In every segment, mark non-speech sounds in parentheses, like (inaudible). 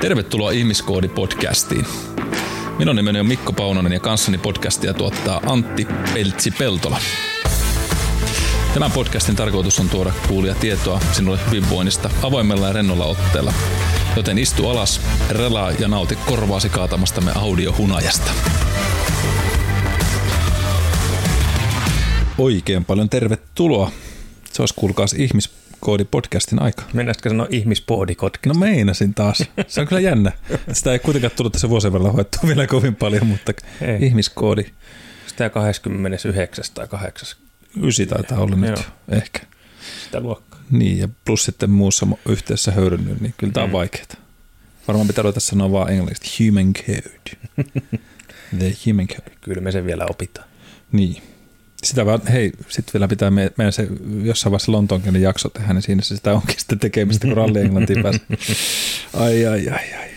Tervetuloa Ihmiskoodi-podcastiin. Minun nimeni on Mikko Paunonen ja kanssani podcastia tuottaa Antti Peltsi-Peltola. Tämän podcastin tarkoitus on tuoda kuulia tietoa sinulle hyvinvoinnista avoimella ja rennolla otteella. Joten istu alas, relaa ja nauti korvaasi kaatamastamme audiohunajasta. Oikein paljon tervetuloa. Se olisi kuulkaas ihmiskoodi-podcastin aika. Mennäisikö sanoa ihmispoodikotka? No meinasin taas. Se on kyllä jännä. Sitä ei kuitenkaan tullut tässä vuosien verran hoettua vielä kovin paljon, mutta Ei. ihmiskoodi Sitä 29 tai 8 ysi taitaa olla nyt Joo. ehkä. sitä luokkaa. Niin, ja plus sitten muussa yhteydessä höyrynyt, niin kyllä tämä on Mm. vaikeaa. Varmaan pitää ruveta sanoa vaan englanniksi human code. (laughs) The human code. Kyllä me sen vielä opitaan. Niin. Sitä vaan, hei, sitten vielä pitää me, meidän se jossain vaiheessa Lontoonkin jakso tehdä, niin siinä se sitä onkin sitten tekemistä, kun ralli englantiin pääsee. (laughs) Ai, ai, ai, ai.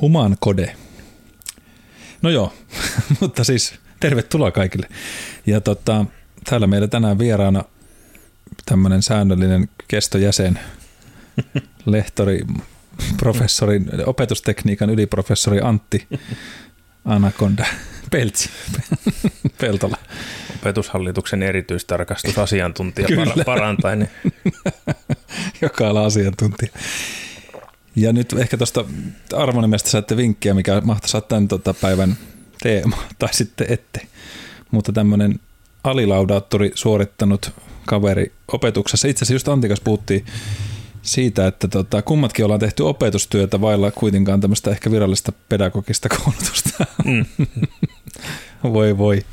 Human code. No joo, (laughs) mutta siis tervetuloa kaikille. Ja tota, täällä meillä tänään vieraana tämmöinen säännöllinen kestojäsen, (laughs) lehtori, professori, opetustekniikan yliprofessori Antti Anaconda Peltsi (laughs) Peltola. Opetushallituksen erityistarkastusasiantuntija Kyllä. para- parantainen. (laughs) joka ala asiantuntija. Ja nyt ehkä tuosta arvonimestä saatte vinkkiä, mikä mahtaisi olla tämän tota, päivän teema, (laughs) tai sitten ette. Mutta tämmöinen alilaudaattori suorittanut kaveri opetuksessa. Itse asiassa just Antikas puhuttiin siitä, että tota, kummatkin ollaan tehty opetustyötä vailla kuitenkaan tämmöistä ehkä virallista pedagogista koulutusta. Mm. (laughs) voi voi.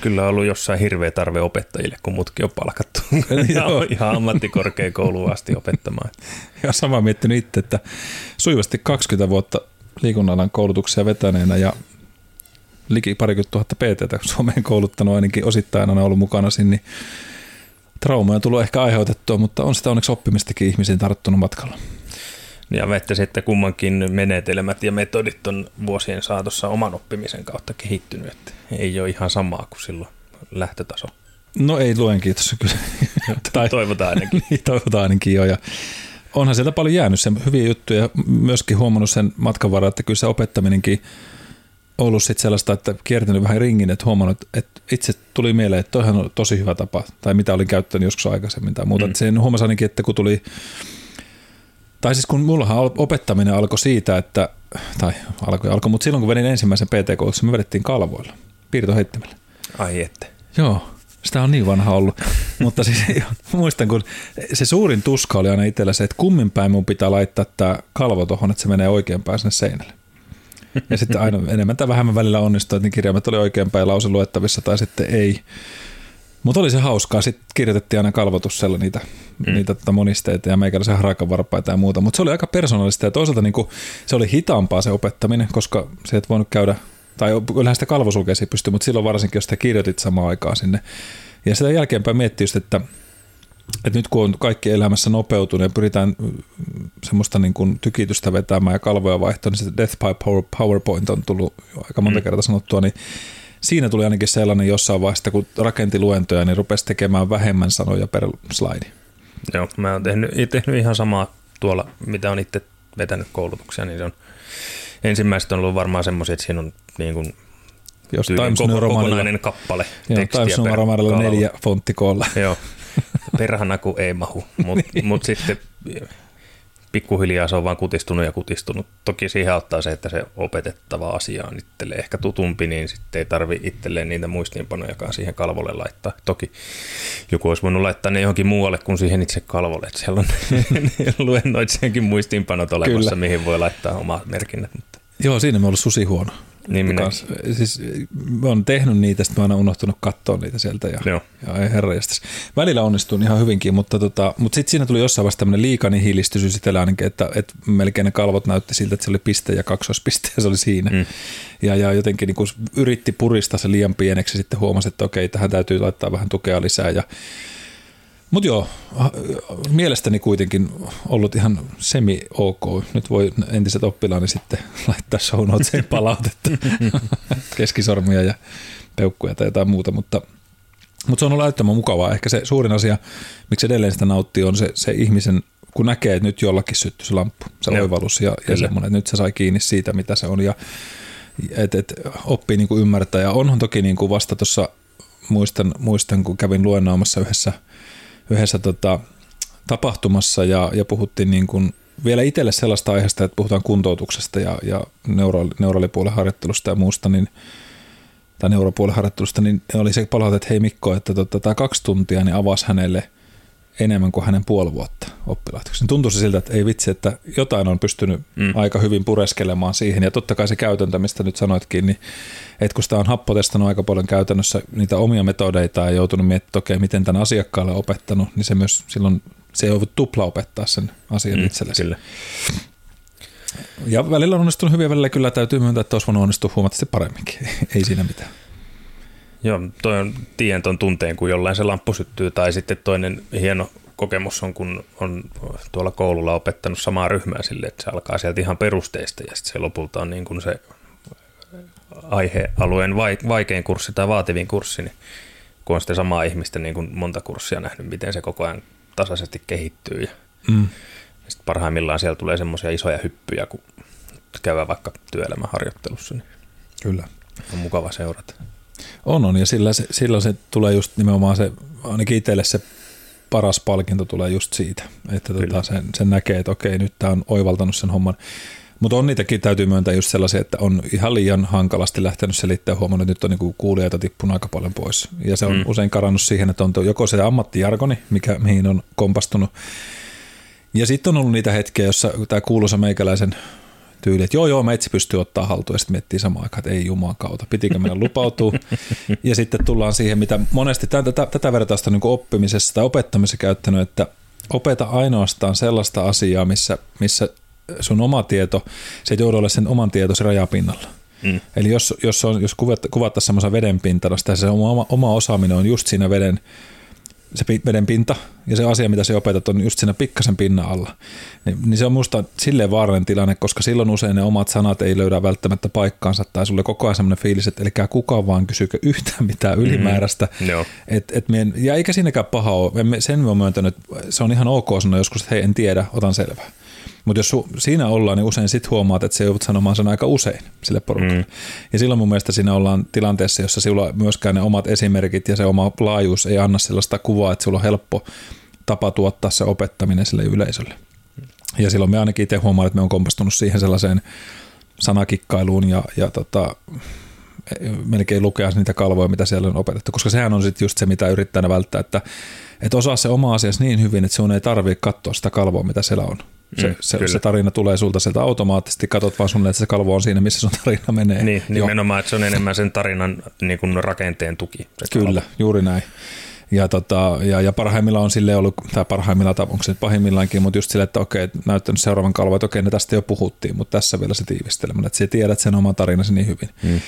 Kyllä on ollut jossain hirveä tarve opettajille, kun mutkin on palkattu (laughs) Joo. ihan ammattikorkeakouluun asti opettamaan. (laughs) Ja sama miettinyt itse, että sujuvasti 20 vuotta liikunnalan koulutuksia vetäneenä ja liki parikymmentä tuhatta PTtä Suomeen kouluttanut ainakin osittain on ollut mukana siinä, niin traumaa on tullut ehkä aiheutettua, mutta on sitä onneksi oppimistakin ihmisiin tarttunut matkalla. Ja että kummankin menetelmät ja metodit on vuosien saatossa oman oppimisen kautta kehittynyt. Että ei ole ihan samaa kuin silloin lähtötaso. No ei luen kiitos (laughs) kyllä. (laughs) tai Toivotaan ainakin. (laughs) Niin, toivotaan ainakin jo. Ja onhan sieltä paljon jäänyt sen hyviä juttuja. Myöskin huomannut sen matkan varrella, että kyllä se opettaminenkin ollut sit sellaista, että kiertänyt vähän ringin, että huomannut, että itse tuli mieleen, että toihan on tosi hyvä tapa, tai mitä olin käyttänyt joskus aikaisemmin tai muuta. Mm. Mm. Sen huomasin ainakin, että kun tuli, tai siis kun mullahan opettaminen alkoi siitä, että, tai alkoi, alkoi mutta silloin kun vedin ensimmäisen PT-koulutuksen, me vedettiin kalvoilla, piirtoheittimellä. Ai että. Joo, sitä on niin vanha ollut. (laughs) Mutta siis muistan, kun se suurin tuska oli aina itsellä se, että kummin päin mun pitää laittaa tämä kalvo tuohon, että se menee oikein päin sinne seinälle. Ja sitten aina enemmän tai vähemmän välillä onnistui, että ne kirjaimet oli oikein päin lause luettavissa tai sitten ei. Mutta oli se hauskaa. Sitten kirjoitettiin aina kalvotussella niitä, mm. niitä tota monisteita ja meikäläisen harakanvarpaita ja muuta. Mutta se oli aika persoonallista ja toisaalta niinku, se oli hitaampaa se opettaminen, koska se et voinut käydä, tai kyllähän sitä kalvosulkeisiin pystyi, mutta silloin varsinkin, jos sitä kirjoitit samaan aikaan sinne. Ja sitä jälkeenpäin miettii just, että, että nyt kun on kaikki elämässä nopeutunut ja pyritään mm, semmoista niin kuin tykitystä vetämään ja kalvoja vaihtoon, niin se Death by Power- PowerPoint on tullut jo aika monta Mm. kertaa sanottua, niin siinä tuli ainakin sellainen jossain vaiheessa, kun rakenti luentoja, niin rupesi tekemään vähemmän sanoja per slide. Joo, mä oon tehnyt, tehnyt ihan samaa tuolla, mitä on itse vetänyt koulutuksia, niin se on ensimmäiset on ollut varmaan semmoisia, että siinä on niin kuin Jos Times koko, kokonainen kappale joo, tekstiä Times New per Romanilla neljä fonttikoolla. Joo, perhana kun ei mahu, mutta (laughs) mut sitten pikkuhiljaa se on vaan kutistunut ja kutistunut. Toki siihen auttaa se, että se opetettava asia on itselle ehkä tutumpi, niin sitten ei tarvi itselleen niitä muistiinpanojakaan siihen kalvolle laittaa. Toki joku olisi voinut laittaa ne johonkin muualle kuin siihen itse kalvolle, että siellä on (laughs) luennoitsijankin muistiinpanot olemassa, Kyllä. mihin voi laittaa omat merkinnät. Mutta Joo, siinä me on ollut susi huono. Niin minä, Kans, siis mä oon tehnyt niitä, sitten mä oon aina unohtunut katsoa niitä sieltä ja, Joo. ja ei herra jästäs. Välillä onnistuin ihan hyvinkin, mutta, tota, mutta sitten siinä tuli jossain vaiheessa tämmöinen liikanihilistysyys itsellä ainakin, että, että melkein ne kalvot näytti siltä, että se oli piste ja kaksoispiste ja se oli siinä. Mm. Ja, ja jotenkin niin kun yritti puristaa se liian pieneksi ja sitten huomasi, että okei, tähän täytyy laittaa vähän tukea lisää ja mutta joo, mielestäni kuitenkin ollut ihan semi-ok. Nyt voi entiset oppilaani sitten (laughs) laittaa show notesiin palautetta, (laughs) keskisormia ja peukkuja tai jotain muuta, mutta, mutta se on ollut älyttömän mukavaa. Ehkä se suurin asia, miksi edelleen sitä nauttii, on se, se ihmisen kun näkee, että nyt jollakin syttyi se lamppu, se Joo, oivallus ja, ja semmoinen, että nyt se sai kiinni siitä, mitä se on ja että et, oppii niin kuin ymmärtää. Ja onhan toki niin kuin vasta tuossa, muistan, muistan, kun kävin luennoimassa yhdessä, yhdessä tota, tapahtumassa ja, ja puhuttiin niin kuin vielä itselle sellaista aiheesta, että puhutaan kuntoutuksesta ja, ja neuro, neuralipuolen harjoittelusta ja muusta, niin, tai neuropuolen harjoittelusta, niin oli se palaute, että hei Mikko, että tota, tämä kaksi tuntia niin avasi hänelle enemmän kuin hänen puoli vuotta oppilaitoksessa. Tuntui siltä, että ei vitsi, että jotain on pystynyt mm. aika hyvin pureskelemaan siihen. Ja totta kai se käytäntö, mistä nyt sanoitkin, niin että kun sitä on happotestanut aika paljon käytännössä niitä omia metodeita ja joutunut miettimään, että okei, miten tämän asiakkaalle opettanut, niin se myös silloin se ei voinut tupla opettaa sen asian mm, itsellesi. Kyllä. Ja välillä on onnistunut hyvin, välillä kyllä täytyy myöntää, että olisi voinut onnistua huomattavasti paremminkin. (laughs) ei siinä mitään. Joo, toi on tien ton tunteen, kun jollain se lamppu syttyy, tai sitten toinen hieno kokemus on, kun on tuolla koululla opettanut samaa ryhmää sille, että se alkaa sieltä ihan perusteista, ja sitten se lopulta on niin kuin se aihealueen vaikein kurssi tai vaativin kurssi, niin kun on sitten samaa ihmistä niin kuin monta kurssia nähnyt, miten se koko ajan tasaisesti kehittyy. Ja, mm. ja sitten parhaimmillaan siellä tulee semmoisia isoja hyppyjä, kun käydään vaikka työelämäharjoittelussa. Niin Kyllä. On mukava seurata. On, on, ja sillä se, sillä se tulee just nimenomaan se, ainakin itselle se paras palkinto tulee just siitä, että tota, sen, sen näkee, että okei, nyt tämä on oivaltanut sen homman. Mutta on niitäkin, täytyy myöntää just sellaisia, että on ihan liian hankalasti lähtenyt selittämään huomannut, että nyt on niinku kuulijoita tippunut aika paljon pois. Ja se on mm. usein karannut siihen, että on joko se ammattijargoni, mikä, mihin on kompastunut, ja sitten on ollut niitä hetkiä, jossa tämä kuuluisa meikäläisen tyyli, että joo joo, meitsi pystyy ottaa haltuun ja sitten miettii samaan aikaan, että ei jumaan kautta, pitikö meidän lupautua. (laughs) ja sitten tullaan siihen, mitä monesti tätä, tätä vertausta niin oppimisessa tai opettamisessa käyttänyt, että opeta ainoastaan sellaista asiaa, missä, missä sun oma tieto, se ei joudu olla sen oman tietosi rajapinnalla. Mm. Eli jos, jos, on, jos kuvattaisiin semmoisen veden pintalasta, se oma, oma osaaminen on just siinä veden se veden pinta ja se asia, mitä se opetat, on just siinä pikkasen pinnan alla. Niin, niin se on musta silleen vaarallinen tilanne, koska silloin usein ne omat sanat ei löydä välttämättä paikkaansa tai sulle koko ajan semmoinen fiilis, että eli kukaan vaan kysykö yhtään mitään mm-hmm. ylimääräistä. Mm, no. et, et mien, ja eikä siinäkään paha ole. Sen mä myöntänyt, että se on ihan ok sanoa joskus, että hei en tiedä, otan selvää. Mutta jos su, siinä ollaan, niin usein sit huomaat, että se joudut sanomaan sen aika usein sille porukalle. Mm. Ja silloin mun mielestä siinä ollaan tilanteessa, jossa sinulla myöskään ne omat esimerkit ja se oma laajuus ei anna sellaista kuvaa, että sulla on helppo tapa tuottaa se opettaminen sille yleisölle. Ja silloin me ainakin itse huomaan, että me on kompastunut siihen sellaiseen sanakikkailuun ja, ja tota, melkein lukea niitä kalvoja, mitä siellä on opetettu, koska sehän on sitten just se, mitä yrittää välttää, että, että osaa se oma asias niin hyvin, että sinun ei tarvitse katsoa sitä kalvoa, mitä siellä on. Se, mm, se, se tarina tulee sulta sieltä automaattisesti, katsot vaan sulle, että se kalvo on siinä, missä sun tarina menee. Niin, nimenomaan, että se on enemmän sen tarinan niin kuin rakenteen tuki. Kyllä, kalvo. juuri näin. Ja, tota, ja, ja parhaimmillaan on sille ollut, tai parhaimmillaan, onko se pahimmillaankin, mutta just sille, että okei, näyttänyt seuraavan kalvon, että okei, ne tästä jo puhuttiin, mutta tässä vielä se tiivistelemään, että sä tiedät sen oman tarinasi niin hyvin. Mm.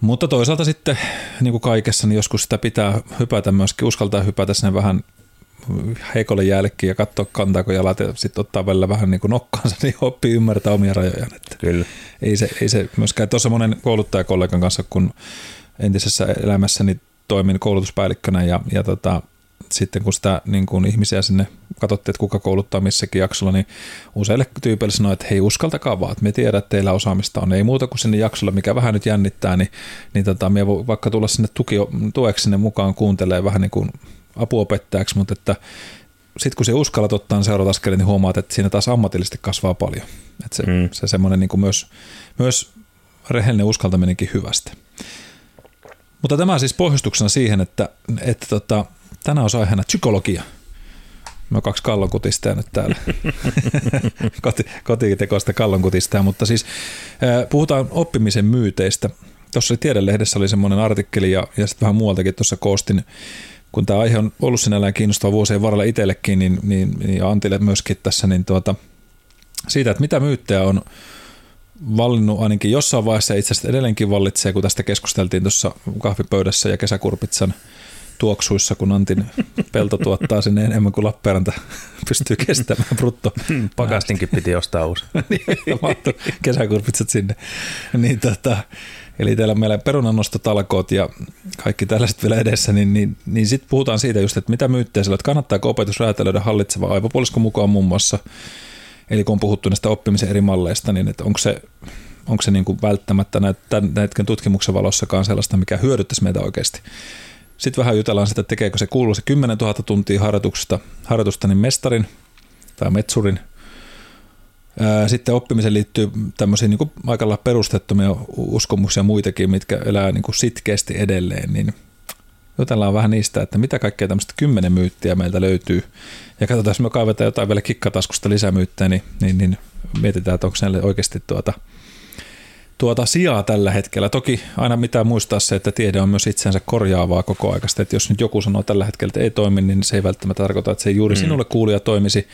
Mutta toisaalta sitten niin kuin kaikessa, niin joskus sitä pitää hypätä myöskin, uskaltaa hypätä sinne vähän heikolle jälkeen ja katsoa kantaako jalat ja sitten ottaa välillä vähän niin kuin nokkaansa, niin oppii ymmärtää omia rajojaan. Että Kyllä. Ei se, ei se myöskään, tuossa monen kouluttajakollegan kanssa, kun entisessä elämässäni toimin koulutuspäällikkönä ja, ja tota, sitten kun sitä niin kun ihmisiä sinne katsottiin, että kuka kouluttaa missäkin jaksolla, niin useille tyypeille sanoi, että hei uskaltakaa vaan, että me tiedät, että teillä osaamista on. Ei muuta kuin sinne jaksolla, mikä vähän nyt jännittää, niin, niin tota, me voi vaikka tulla sinne tuki, tueksi sinne mukaan kuuntelee vähän niin kuin apuopettajaksi, mutta että sitten kun se uskallat ottaa seuraavat askeleen, niin huomaat, että siinä taas ammatillisesti kasvaa paljon. Että se, mm. se semmoinen niin myös, myös rehellinen uskaltaminenkin hyvästä. Mutta tämä siis pohjustuksena siihen, että, että tota, tänään on aiheena psykologia. Me on kaksi kallonkutistaa nyt täällä. (laughs) Koti, kotitekoista kallonkutistaa, mutta siis puhutaan oppimisen myyteistä. Tuossa Tiedelehdessä oli semmoinen artikkeli ja, ja sitten vähän muualtakin tuossa koostin kun tämä aihe on ollut sinällään kiinnostava vuosien varrella itsellekin, niin, niin, niin Antille myöskin tässä, niin tuota, siitä, että mitä myyttejä on vallinnut ainakin jossain vaiheessa itse asiassa edelleenkin vallitsee, kun tästä keskusteltiin tuossa kahvipöydässä ja kesäkurpitsan tuoksuissa, kun Antin pelto tuottaa sinne enemmän kuin Lappeenranta (laughs) pystyy kestämään brutto. Pakastinkin piti ostaa uusi. (laughs) niin, kesäkurpitsat sinne. Niin, tota, eli teillä on meillä perunannostotalkoot ja kaikki tällaiset vielä edessä, niin, niin, niin sitten puhutaan siitä just, että mitä myyttejä sillä, että kannattaako opetus räätälöidä hallitseva aivopuolisko mukaan muun muassa, eli kun on puhuttu näistä oppimisen eri malleista, niin että onko se, onko se niin kuin välttämättä näiden tutkimuksen valossakaan sellaista, mikä hyödyttäisi meitä oikeasti. Sitten vähän jutellaan sitä, tekeekö se kuuluu se 10 000 tuntia harjoitusta, harjoitusta niin mestarin tai metsurin. Sitten oppimiseen liittyy tämmöisiä niin kuin aika lailla perustettomia uskomuksia muitakin, mitkä elää niin kuin sitkeästi edelleen, niin jutellaan vähän niistä, että mitä kaikkea tämmöistä kymmenen myyttiä meiltä löytyy. Ja katsotaan, jos me kaivetaan jotain vielä kikkataskusta lisämyyttejä, niin, niin, niin mietitään, että onko näille oikeasti tuota, tuota sijaa tällä hetkellä. Toki aina pitää muistaa se, että tiede on myös itsensä korjaavaa koko aikaista. Että jos nyt joku sanoo tällä hetkellä, että ei toimi, niin se ei välttämättä tarkoita, että se ei juuri mm. sinulle kuulija toimisi.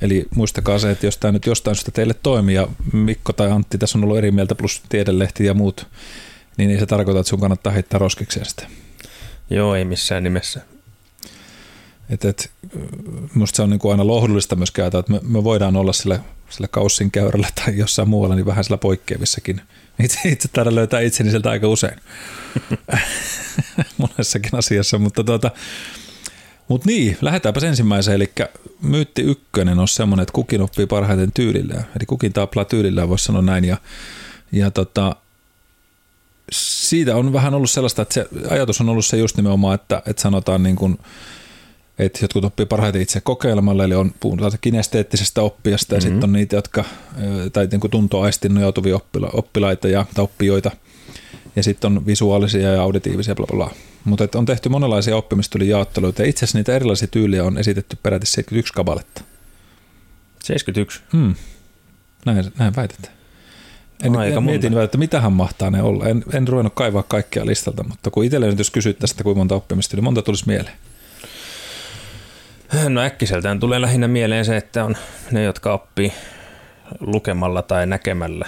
Eli muistakaa se, että jos tämä nyt jostain syystä teille toimii ja Mikko tai Antti tässä on ollut eri mieltä plus tiedelehti ja muut, niin ei se tarkoita, että sun kannattaa heittää roskikseen sitä. Joo, ei missään nimessä. Et, et, musta se on niin kuin aina lohdullista myös käytä, että me, me voidaan olla sillä, sillä kaussin käyrällä tai jossain muualla niin vähän sillä poikkeavissakin – itse, itse taida löytää itseni sieltä aika usein. (laughs) Monessakin asiassa, mutta tuota, mut niin, lähdetäänpä ensimmäiseen, eli myytti ykkönen on semmoinen, että kukin oppii parhaiten tyylillään, eli kukin taplaa tyylillään, voisi sanoa näin, ja, ja tota, siitä on vähän ollut sellaista, että se ajatus on ollut se just nimenomaan, että, että sanotaan niin kuin, että jotkut oppii parhaiten itse kokeilemalla, eli on puhutaan kinesteettisestä oppijasta, ja mm-hmm. sitten on niitä, jotka, tai niin kuin tuntoaistin nojautuvia oppila, oppilaita ja oppijoita, ja sitten on visuaalisia ja auditiivisia, bla bla bla. Mutta on tehty monenlaisia oppimistylijaotteluita, ja itse asiassa niitä erilaisia tyyliä on esitetty peräti 71 kabaletta. 71? Hmm. Näin, näin väitetään. En, Aika en mietin että mitähän mahtaa ne olla. En, en ruvennut kaivaa kaikkia listalta, mutta kun itselle nyt jos kysyt tästä, kuinka monta oppimista, niin monta tulisi mieleen. No äkkiseltään tulee lähinnä mieleen se, että on ne, jotka oppii lukemalla tai näkemällä.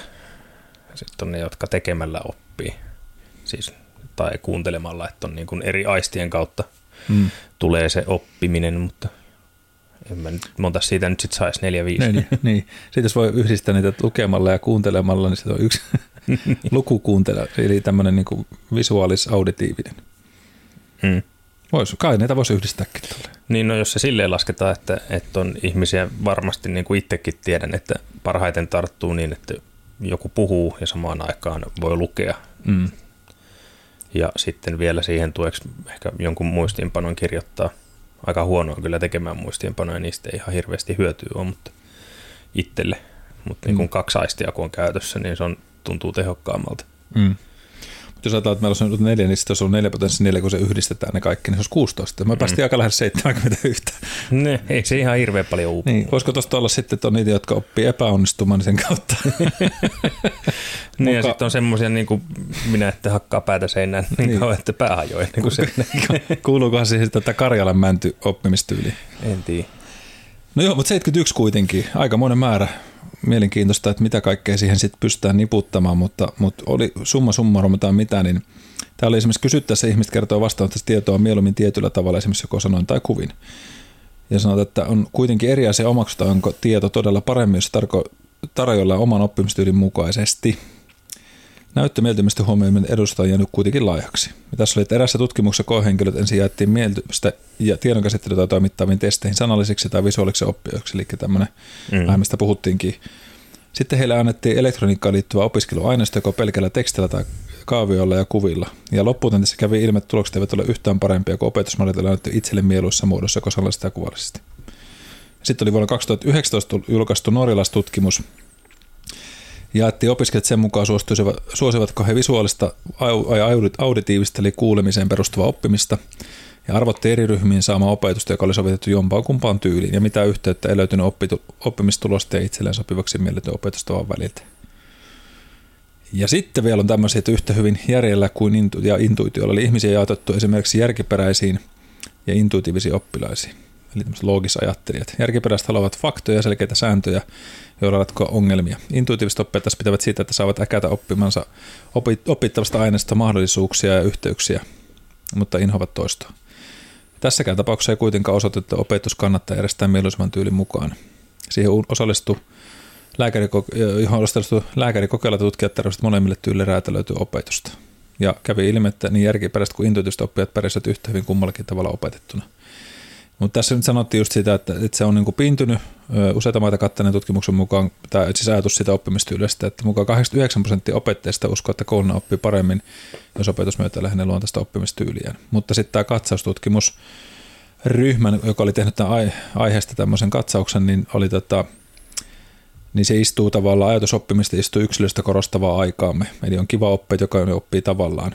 Sitten on ne, jotka tekemällä oppii. Siis, tai kuuntelemalla, että on niin kuin eri aistien kautta mm. tulee se oppiminen, mutta en mä nyt, monta siitä nyt sitten saisi neljä, viisi. Niin, niin. Sitten jos voi yhdistää niitä lukemalla ja kuuntelemalla, niin se on yksi (laughs) lukukuuntele, eli tämmöinen niin visuaalis-auditiivinen. Mm. Vois, kai niitä voisi yhdistääkin tuolle. Niin, no jos se silleen lasketaan, että, että on ihmisiä varmasti, niin kuin itsekin tiedän, että parhaiten tarttuu niin, että joku puhuu ja samaan aikaan voi lukea. Mm. Ja sitten vielä siihen tueksi ehkä jonkun muistiinpanon kirjoittaa. Aika huonoa kyllä tekemään muistiinpanoja, niistä ei ihan hirveästi hyötyä ole, mutta itselle. Mutta niin mm. kaksi aistia kun on käytössä, niin se on, tuntuu tehokkaammalta. Mm jos ajatellaan, että meillä on neljä, niin sitten jos on neljä potenssi neljä, kun se yhdistetään ne kaikki, niin se olisi 16. Me päästiin mm. aika lähes 71. Ne, ei se ihan hirveän paljon uupu. Niin, voisiko tuosta olla sitten, että on niitä, jotka oppii epäonnistumaan sen kautta? (laughs) niin, ja sitten on semmoisia, niin kuin minä, että hakkaa päätä seinään niin, niin. kauan, että pää hajoaa. Niin se. (laughs) Kuuluukohan siihen tätä Karjalan mänty oppimistyyliä? En tiedä. No joo, mutta 71 kuitenkin, aika monen määrä mielenkiintoista, että mitä kaikkea siihen sitten pystytään niputtamaan, mutta, mutta oli summa summarum tai mitä, niin tämä oli esimerkiksi kysyttäessä ihmiset kertoo vastaanottavasta tietoa mieluummin tietyllä tavalla, esimerkiksi joko sanoin tai kuvin. Ja sanot, että on kuitenkin eri asia omaksuta, onko tieto todella paremmin, jos tarko, tarjolla oman oppimistyylin mukaisesti. Näyttömieltymistä huomioiminen edustajia nyt kuitenkin laajaksi. Ja tässä oli, että erässä tutkimuksessa koehenkilöt ensin jaettiin mieltymistä ja tiedonkäsittelyä toimittaviin testeihin sanallisiksi tai visuaalisiksi oppijoiksi, eli tämmöinen, mm. vähän mistä puhuttiinkin. Sitten heille annettiin elektroniikkaan liittyvä opiskeluaineisto, joko pelkällä tekstillä tai kaavioilla ja kuvilla. Ja loppuun tässä kävi ilme, että tulokset eivät ole yhtään parempia kuin opetusmallit on annettu itselle mieluissa muodossa, joko sanallisesti ja kuvallisesti. Sitten oli vuonna 2019 julkaistu norjalaistutkimus, jaettiin opiskelijat sen mukaan suosivatko he visuaalista auditiivista eli kuulemiseen perustuvaa oppimista ja arvotti eri ryhmiin saama opetusta, joka oli sovitettu jompaan kumpaan tyyliin ja mitä yhteyttä ei löytynyt oppitu, oppimistulosta ja itselleen sopivaksi mielletyn opetustavan väliltä. Ja sitten vielä on tämmöisiä, että yhtä hyvin järjellä kuin intu- ja intuitiolla, eli ihmisiä jaotettu esimerkiksi järkiperäisiin ja intuitiivisiin oppilaisiin eli loogisajattelijat. Järkiperäiset haluavat faktoja ja selkeitä sääntöjä, joilla ratkoa ongelmia. Intuitiiviset oppijat taas pitävät siitä, että saavat äkätä oppimansa opittavasta aineesta mahdollisuuksia ja yhteyksiä, mutta inhovat toistoa. Tässäkään tapauksessa ei kuitenkaan osoitettu, että opetus kannattaa järjestää mieluisimman tyylin mukaan. Siihen osallistui lääkäri, johon osallistu lääkärikokeilla tutkijat tarvitsevat molemmille tyylille räätälöityä opetusta. Ja kävi ilmi, että niin järkiperäistä kuin intuitista oppijat pärjäsivät yhtä hyvin kummallakin tavalla opetettuna. Mutta tässä nyt sanottiin just sitä, että, että se on niin kuin pintynyt useita maita kattaneen tutkimuksen mukaan, tai siis ajatus sitä oppimistyylistä, että mukaan 89 prosenttia opettajista uskoo, että kouluna oppii paremmin, jos opetus myötä lähinnä luontaista oppimistyyliä. Mutta sitten tämä katsaustutkimus, ryhmän, joka oli tehnyt tämän aiheesta tämmöisen katsauksen, niin oli tota, niin se istuu tavallaan, ajatusoppimista istuu yksilöstä korostavaa aikaamme. Eli on kiva oppia, joka oppii tavallaan.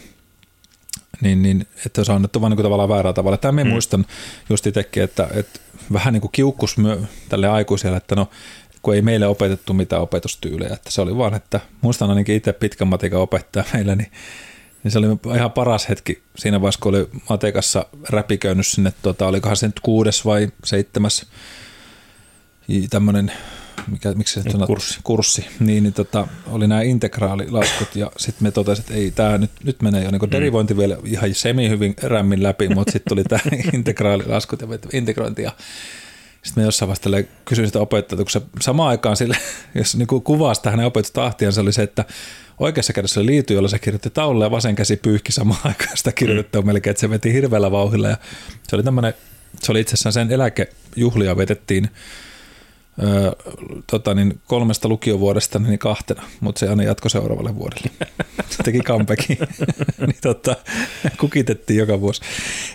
Niin, niin että se on annettu vaan niin tavallaan väärällä tavalla. Tämä mm. muistan just itsekin, että, että vähän niin kuin kiukkus myö, tälle aikuiselle, että no kun ei meille opetettu mitään opetustyylejä. Että se oli vaan, että muistan ainakin itse pitkän matikan opettaja meillä, niin, niin se oli ihan paras hetki siinä vaiheessa, kun oli matikassa räpiköinyt sinne, tota, olikohan se nyt kuudes vai seitsemäs tämmöinen mikä, miksi se on kurssi. kurssi, niin, niin tota, oli nämä integraalilaskut ja sitten me totesin, että ei tämä nyt, nyt menee jo niin mm. derivointi vielä ihan semi hyvin rämmin läpi, mutta sitten tuli tämä (laughs) integraalilaskut ja integrointi ja sitten me jossain vaiheessa kysyin sitä opettajaa, kun se samaan aikaan sille, (laughs) jos niin kuvasi tähän opetustahtiaan, se oli se, että oikeassa kädessä oli liity, jolla se kirjoitti taululle ja vasen käsi pyyhki samaan (laughs) aikaan sitä kirjoitettua mm. melkein, että se veti hirveällä vauhilla ja se oli tämmöinen, se oli itse asiassa sen eläkejuhlia vetettiin öö, tota niin, kolmesta lukiovuodesta niin kahtena, mutta se aina jatko seuraavalle vuodelle. (laughs) Se teki comebackin. (laughs) niin, tota, kukitettiin joka vuosi.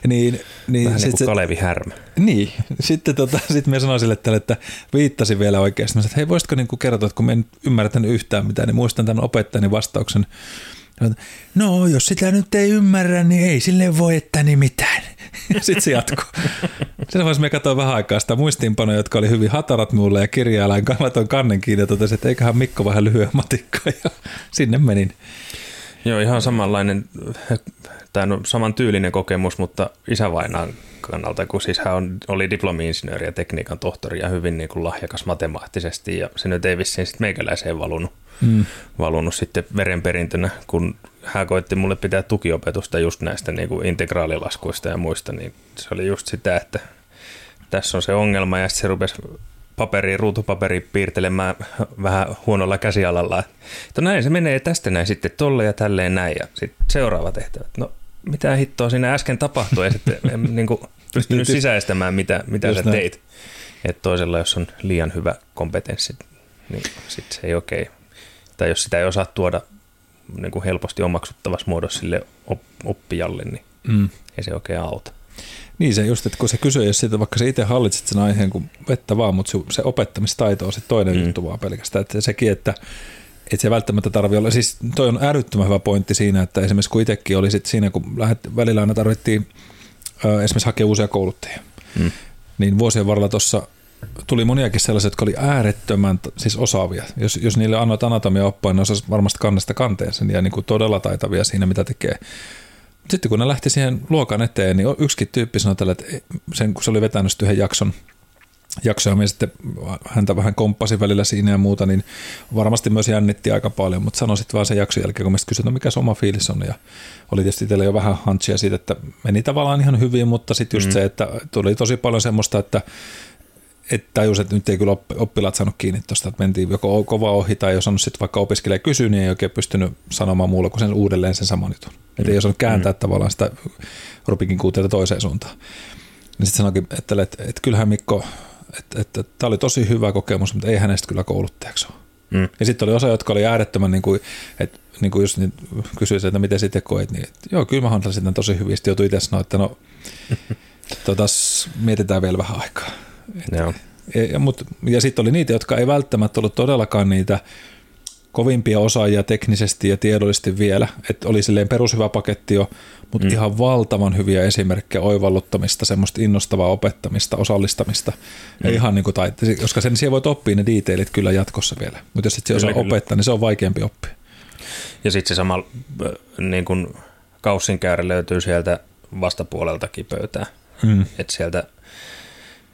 Niin, niin, Vähän niin kuin se, Kalevi Härmä. Niin, sitten tota, sit me sanoin sille tälle, että viittasin vielä oikeasti. Mä sanoin, että hei voisitko niin kertoa, että kun me en ymmärtänyt yhtään mitään, niin muistan tämän opettajani vastauksen. No, jos sitä nyt ei ymmärrä, niin ei sille voi että niin mitään. (laughs) Sitten se jatkuu. Sen vaiheessa me katsoin vähän aikaa sitä muistiinpanoja, jotka oli hyvin hatarat mulle ja kirjaalain laitoin kannen kiinni ja totesin, että eiköhän Mikko vähän lyhyen matikkaa ja sinne menin. Joo, ihan samanlainen, tai no, saman tyylinen kokemus, mutta isävainaan kannalta, kun siis hän on, oli diplomi-insinööri ja tekniikan tohtori ja hyvin niin kuin lahjakas matemaattisesti ja se nyt ei vissiin sitten meikäläiseen valunut, mm. valunut sitten verenperintönä, kun hän koitti mulle pitää tukiopetusta just näistä niin kuin integraalilaskuista ja muista, niin se oli just sitä, että tässä on se ongelma ja sitten se rupesi paperi, ruutupaperi piirtelemään vähän huonolla käsialalla. Että näin se menee tästä näin sitten tolle ja tälleen näin ja sitten seuraava tehtävä. No mitä hittoa siinä äsken tapahtui ja sitten en (laughs) niin kuin pystynyt sisäistämään, mitä, mitä sä teit. Että toisella, jos on liian hyvä kompetenssi, niin sitten se ei okei. Tai jos sitä ei osaa tuoda niin kuin helposti omaksuttavassa muodossa sille oppijalle, niin mm. ei se oikein auta. Niin se just, että kun se kysyy, jos siitä vaikka se itse hallitset sen aiheen kuin vettä vaan, mutta se opettamistaito on sitten toinen mm. juttu vaan pelkästään. Että sekin, että, että se välttämättä tarvitse olla, siis toi on älyttömän hyvä pointti siinä, että esimerkiksi kun itsekin oli sit siinä, kun lähdet, välillä aina tarvittiin ö, esimerkiksi hakea uusia kouluttajia, mm. niin vuosien varrella tuossa tuli moniakin sellaisia, jotka oli äärettömän siis osaavia. Jos, jos niille annoit anatomia oppaa, niin osasi varmasti kannesta kanteen ja niin kuin todella taitavia siinä, mitä tekee. Sitten kun ne lähti siihen luokan eteen, niin yksikin tyyppi sanoi tälle, että sen, kun se oli vetänyt yhden jakson, jaksoja, ja sitten häntä vähän komppasi välillä siinä ja muuta, niin varmasti myös jännitti aika paljon, mutta sanoi sitten vaan sen jakson jälkeen, kun mä kysyin, no mikä se oma fiilis on, ja oli tietysti itsellä jo vähän hanchia siitä, että meni tavallaan ihan hyvin, mutta sitten just mm. se, että tuli tosi paljon semmoista, että että tajus, että nyt ei kyllä oppilaat saanut kiinni tuosta, että mentiin joko kova ohi tai jos on sitten vaikka opiskelija kysyä, niin ei oikein pystynyt sanomaan muulla kuin sen uudelleen sen saman jutun. Mm. Että ei osannut kääntää mm. tavallaan sitä Rubikin kuuteita toiseen suuntaan. Niin sitten sanoikin, että, että, että kyllähän Mikko, että, että, että tämä oli tosi hyvä kokemus, mutta ei hänestä kyllä kouluttajaksi ole. Mm. Ja sitten oli osa, jotka oli äärettömän, niin kuin, että niin kuin just niin kysyi, että miten sitten koet, niin että joo, kyllä mä handlasin tosi hyvin. Sitten joutui itse sanoa, että no, (laughs) totas, mietitään vielä vähän aikaa. Joo. Ja, mut, ja sitten oli niitä, jotka ei välttämättä ollut todellakaan niitä kovimpia osaajia teknisesti ja tiedollisesti vielä, että oli silleen perushyvä paketti jo, mutta mm. ihan valtavan hyviä esimerkkejä oivalluttamista, semmoista innostavaa opettamista, osallistamista. Mm. Ja ihan niin kuin taite, koska sen siellä voit oppia ne detailit kyllä jatkossa vielä, mutta jos et osaa kyllä. opettaa, niin se on vaikeampi oppia. Ja sitten se sama niin kuin kaussinkäärä löytyy sieltä vastapuoleltakin pöytää. Mm. Että sieltä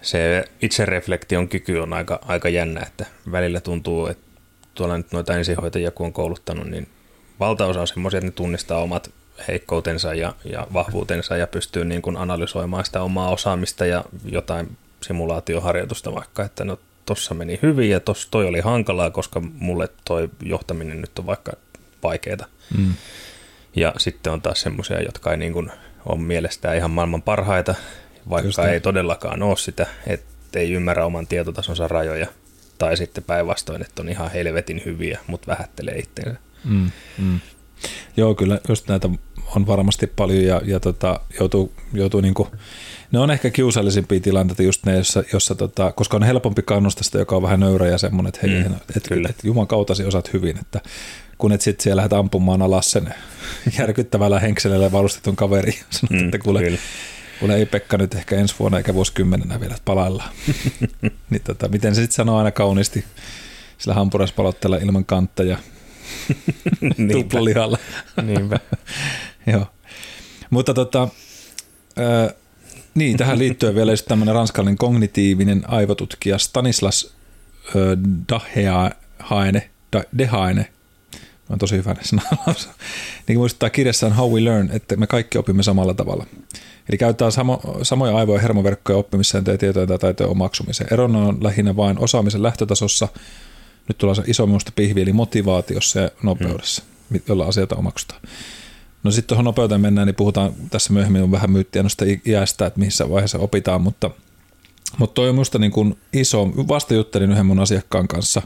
se itsereflektion kyky on aika, aika jännä, että välillä tuntuu, että tuolla nyt noita ensihoitajia kun on kouluttanut, niin valtaosa on semmoisia, että ne tunnistaa omat heikkoutensa ja, ja vahvuutensa ja pystyy niin kuin analysoimaan sitä omaa osaamista ja jotain simulaatioharjoitusta vaikka, että no tossa meni hyvin ja tos, toi oli hankalaa, koska mulle toi johtaminen nyt on vaikka vaikeaa. Mm. Ja sitten on taas semmoisia, jotka ei niin kuin on mielestään ihan maailman parhaita, vaikka ei todellakaan ole sitä, että ei ymmärrä oman tietotasonsa rajoja. Tai sitten päinvastoin, että on ihan helvetin hyviä, mutta vähättelee itseensä. Mm, mm. Joo, kyllä just näitä on varmasti paljon ja, ja tota, joutuu, joutuu niinku, ne on ehkä kiusallisimpia tilanteita just ne, jossa, jossa tota, koska on helpompi kannustaa sitä, joka on vähän nöyrä ja semmoinen, että hei, mm, et, kyllä. et, juman kautasi osaat hyvin, että kun et sitten siellä lähdet ampumaan alas sen (laughs) järkyttävällä henkselellä varustetun kaveri ja sanot, mm, että kuule, kyllä. Kuule, ei Pekka nyt ehkä ensi vuonna eikä vuosikymmenenä vielä palaillaan. (laughs) niin tota, miten se sitten sanoo aina kauniisti sillä hampuraspalotteella ilman kantta ja tuplalihalla. (laughs) Niinpä. (laughs) Joo. Mutta tota, äh, niin, tähän liittyen vielä tämmöinen ranskalainen kognitiivinen aivotutkija Stanislas äh, Daheaine, Dehaene, on tosi hyvä sanalaus, niin muistuttaa kirjassaan How We Learn, että me kaikki opimme samalla tavalla. Eli käytetään samo, samoja aivoja ja hermoverkkoja oppimiseen ja tietojen tai taitojen omaksumiseen. Erona on lähinnä vain osaamisen lähtötasossa, nyt tulee se iso minusta pihvi, eli motivaatiossa ja nopeudessa, hmm. jolla asioita omaksutaan. No sitten tuohon nopeuteen mennään, niin puhutaan tässä myöhemmin on vähän myyttiä noista iästä, että missä vaiheessa opitaan, mutta, mutta toi on minusta niin kuin iso, vasta juttelin yhden mun asiakkaan kanssa,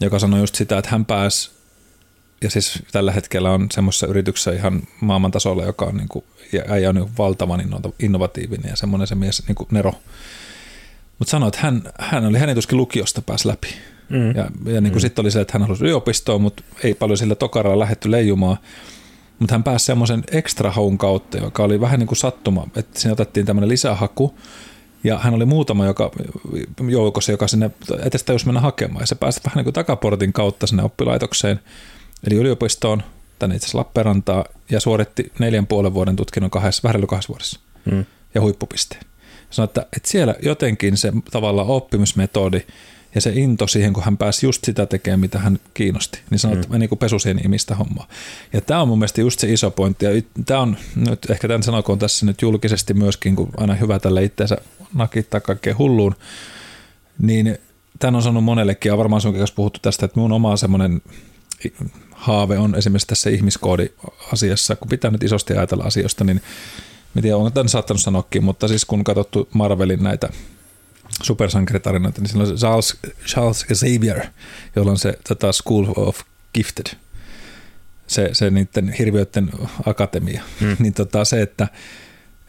joka sanoi just sitä, että hän pääsi, ja siis tällä hetkellä on semmoisessa yrityksessä ihan maailman tasolla, joka on, niin kuin, ja äijä on niin valtavan innovatiivinen ja semmoinen se mies, niin kuin Nero. Mutta sanoi, että hän, hän oli hänen tuskin lukiosta pääsi läpi. Mm. Ja, ja niin kuin mm. sitten oli se, että hän halusi yliopistoon, mutta ei paljon sillä tokaralla lähetty leijumaan. Mutta hän pääsi semmoisen extra haun kautta, joka oli vähän niin kuin sattuma, että siinä otettiin tämmöinen lisähaku, ja hän oli muutama joka, joukossa, joka sinne etestä jos mennä hakemaan. Ja se pääsi vähän niin kuin takaportin kautta sinne oppilaitokseen, eli yliopistoon, tänne itse asiassa Lappeenrantaa, ja suoritti neljän puolen vuoden tutkinnon kahdessa, vähän kahdessa vuodessa. Hmm. Ja huippupisteen. Sanoi, että, että siellä jotenkin se tavallaan oppimismetodi – ja se into siihen, kun hän pääsi just sitä tekemään, mitä hän kiinnosti, niin sanoi, että mm. niin kuin pesusieni-imistä hommaa. Ja tämä on mun mielestä just se iso pointti, ja tämä on nyt, ehkä tämän sanokoon tässä nyt julkisesti myöskin, kun aina hyvä tälle itseensä nakittaa kaikkeen hulluun, niin tämän on sanonut monellekin, ja varmaan sun kanssa puhuttu tästä, että mun oma semmoinen haave on esimerkiksi tässä ihmiskoodi-asiassa, kun pitää nyt isosti ajatella asioista, niin en tiedä, onko tämän saattanut sanoakin, mutta siis kun katsottu Marvelin näitä supersankaritarinoita, niin siinä on Charles, Charles Xavier, jolla on se tota School of Gifted, se, se niiden hirviöiden akatemia. Hmm. niin tota, se, että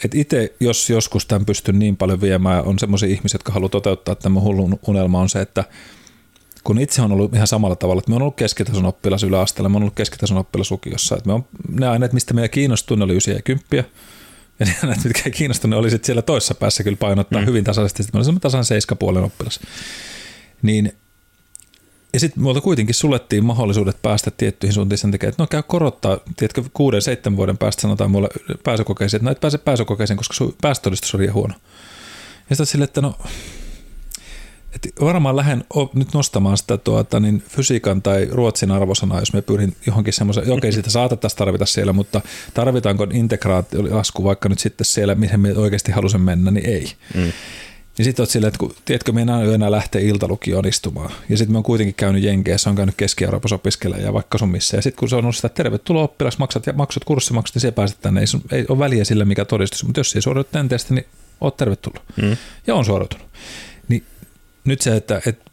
et itse, jos joskus tämän pystyn niin paljon viemään, on semmoisia ihmisiä, jotka haluaa toteuttaa tämän hullun unelma, on se, että kun itse on ollut ihan samalla tavalla, että me on ollut keskitason oppilas yläasteella, me on ollut keskitason oppilas lukiossa, että me on, ne aineet, mistä meidän kiinnostuu, ne oli 9 ja 10, ja näitä, mitkä ei kiinnostunut, oli sitten siellä toisessa päässä kyllä painottaa mm. hyvin tasaisesti. Sitten mä olin tasan seiskapuolen oppilas. Niin, ja sitten muilta kuitenkin suljettiin mahdollisuudet päästä tiettyihin suuntiin sen takia, että no käy korottaa, tiedätkö, kuuden, seitsemän vuoden päästä sanotaan mulle pääsykokeisiin, että no et pääse pääsykokeisiin, koska sun päästötodistus oli huono. Ja sitten sille, että no et varmaan lähden nyt nostamaan sitä tuota, niin fysiikan tai ruotsin arvosanaa, jos me pyrin johonkin semmoisen, okei (laughs) sitä saatettaisiin tarvita siellä, mutta tarvitaanko integraatiolasku vaikka nyt sitten siellä, mihin me oikeasti halusin mennä, niin ei. Mm. Niin sitten olet silleen, että kun, tiedätkö, me enää enää lähteä iltalukioon istumaan. Ja sitten me on kuitenkin käynyt Jenkeissä, on käynyt Keski-Euroopassa opiskelemaan ja vaikka sun missä. Ja sitten kun se on ollut sitä, että tervetuloa oppilas, maksat ja maksat kurssimaksut, niin se pääset tänne. Ei, ei ole väliä sillä, mikä todistus. Mutta jos ei suoriudu tenteestä, niin oot tervetullut. Mm. Ja on suoriutunut nyt se, että, että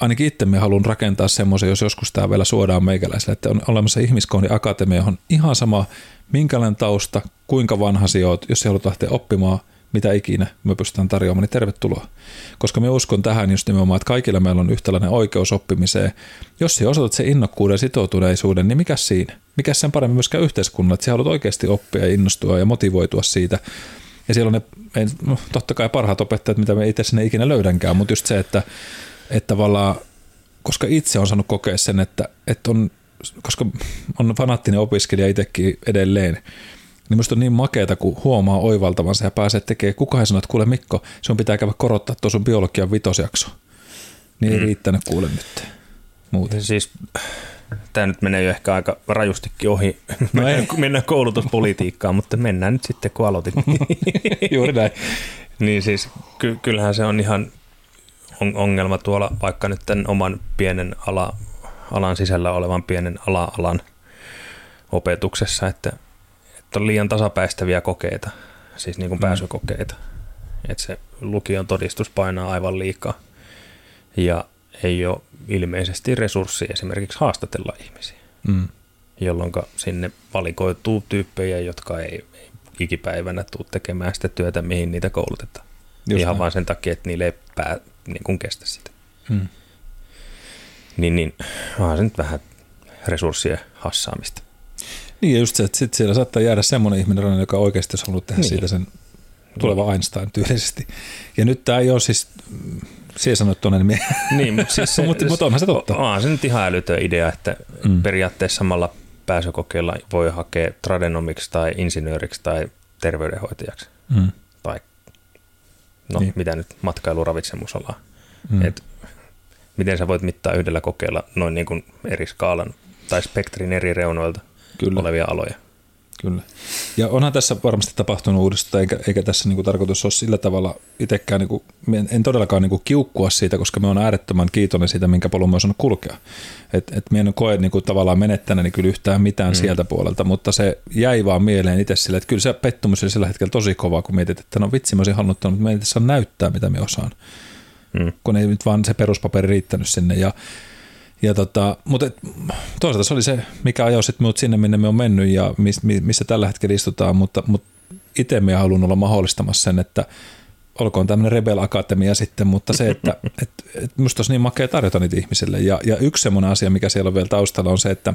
ainakin itse me haluan rakentaa semmoisen, jos joskus tämä vielä suodaan meikäläiselle, että on olemassa ihmiskohdin akatemia, johon ihan sama, minkälainen tausta, kuinka vanha oot, jos haluat lähteä oppimaan, mitä ikinä me pystytään tarjoamaan, niin tervetuloa. Koska me uskon tähän just nimenomaan, että kaikilla meillä on yhtäläinen oikeus oppimiseen. Jos sä osoitat se innokkuuden ja sitoutuneisuuden, niin mikä siinä? Mikä sen paremmin myöskään yhteiskunnalle, että sä haluat oikeasti oppia ja innostua ja motivoitua siitä. Ja siellä on ne, ei, no, totta kai parhaat opettajat, mitä me itse sinne ikinä löydänkään, mutta just se, että, että tavallaan, koska itse on saanut kokea sen, että, että on, koska on fanaattinen opiskelija itsekin edelleen, niin musta on niin makeeta, kun huomaa oivaltavansa ja pääsee tekemään. Kukaan ei sano, että kuule Mikko, sun pitää käydä korottaa tuon sun biologian vitosjakso. Niin ei mm. riittänyt kuule nyt. Muuten. Siis tämä nyt menee jo ehkä aika rajustikin ohi. (laughs) No mennään, mennään koulutuspolitiikkaan, mutta mennään nyt sitten, kun aloitit. (laughs) Juuri näin. niin siis ky- kyllähän se on ihan on, ongelma tuolla vaikka nyt tämän oman pienen ala, alan sisällä olevan pienen ala-alan opetuksessa, että, että on liian tasapäistäviä kokeita, siis niin kuin mm. pääsykokeita. Että se lukion todistus painaa aivan liikaa ja ei ole ilmeisesti resurssi esimerkiksi haastatella ihmisiä, mm. jolloin sinne valikoituu tyyppejä, jotka ei, ei ikipäivänä tule tekemään sitä työtä, mihin niitä koulutetaan. Just Ihan näin. vain sen takia, että niille ei pää, niin kuin kestä sitä. Mm. Niin, niin onhan se nyt vähän resurssien hassaamista. Niin ja just se, että sit siellä saattaa jäädä semmoinen ihminen, joka oikeasti olisi halunnut tehdä niin. siitä sen tuleva niin. Einstein tyylisesti. Ja nyt tämä ei ole siis, siellä sanoit tuonne nimi. Niin, mutta siis (laughs) se, mutta, mutta onhan se totta. Onhan se nyt ihan älytön idea, että mm. periaatteessa samalla pääsykokeilla voi hakea tradenomiksi tai insinööriksi tai terveydenhoitajaksi. Mm. Tai no niin. mitä nyt matkailuravitsemusalaa. Mm. Et, miten sä voit mittaa yhdellä kokeella noin niin kuin eri skaalan tai spektrin eri reunoilta Kyllä. olevia aloja. Kyllä. Ja onhan tässä varmasti tapahtunut uudistusta, eikä, eikä tässä niinku tarkoitus ole sillä tavalla itsekään, niinku, en, en todellakaan niinku kiukkua siitä, koska me on äärettömän kiitollinen siitä, minkä polun me on kulkea. Et, et me en koe niinku, tavallaan menettäneeni kyllä yhtään mitään mm. sieltä puolelta, mutta se jäi vaan mieleen itse sille, että kyllä se pettumus oli sillä hetkellä tosi kova, kun mietit, että no vitsi, mä olisin halunnut, mutta me ei saa näyttää, mitä me osaan. Mm. Kun ei nyt vaan se peruspaperi riittänyt sinne. Ja ja tota, mutta et, toisaalta se oli se, mikä ajoi sitten minut sinne, minne me on mennyt ja miss, missä tällä hetkellä istutaan, mutta, mutta itse me haluan olla mahdollistamassa sen, että olkoon tämmöinen Rebel Akatemia sitten, mutta se, että (laughs) et, et musta olisi niin makea tarjota niitä ihmisille. Ja, ja yksi semmoinen asia, mikä siellä on vielä taustalla, on se, että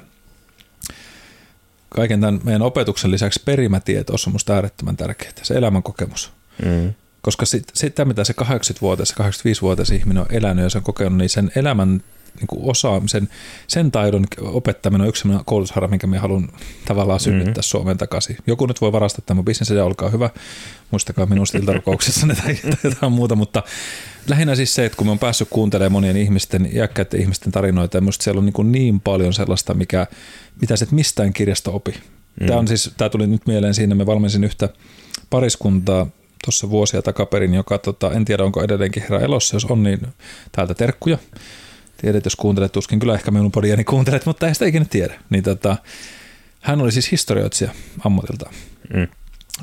kaiken tämän meidän opetuksen lisäksi perimätieto on musta äärettömän tärkeää, se elämänkokemus. Mm. Koska sit, sitä, mitä se 80-vuotias, 85-vuotias ihminen on elänyt ja se on kokenut, niin sen elämän niin kuin osaamisen, sen taidon opettaminen on yksi koulutushara, minkä me haluan tavallaan synnyttää mm-hmm. Suomeen takaisin. Joku nyt voi varastaa tämän bisnes ja olkaa hyvä, muistakaa minun iltarukouksessa tai jotain muuta, mutta lähinnä siis se, että kun me on päässyt kuuntelemaan monien ihmisten, iäkkäiden ihmisten tarinoita, ja siellä on niin, niin paljon sellaista, mikä, mitä se mistään kirjasta opi. Mm. Tämä, on siis, tämä tuli nyt mieleen siinä, me valmensin yhtä pariskuntaa tuossa vuosia takaperin, joka tota, en tiedä onko edelleenkin herra elossa, jos on, niin täältä terkkuja. Tiedät, jos kuuntelet, tuskin kyllä ehkä minun podiani kuuntelet, mutta ei sitä ikinä tiedä. Niin tota, hän oli siis historioitsija ammatiltaan. Mm.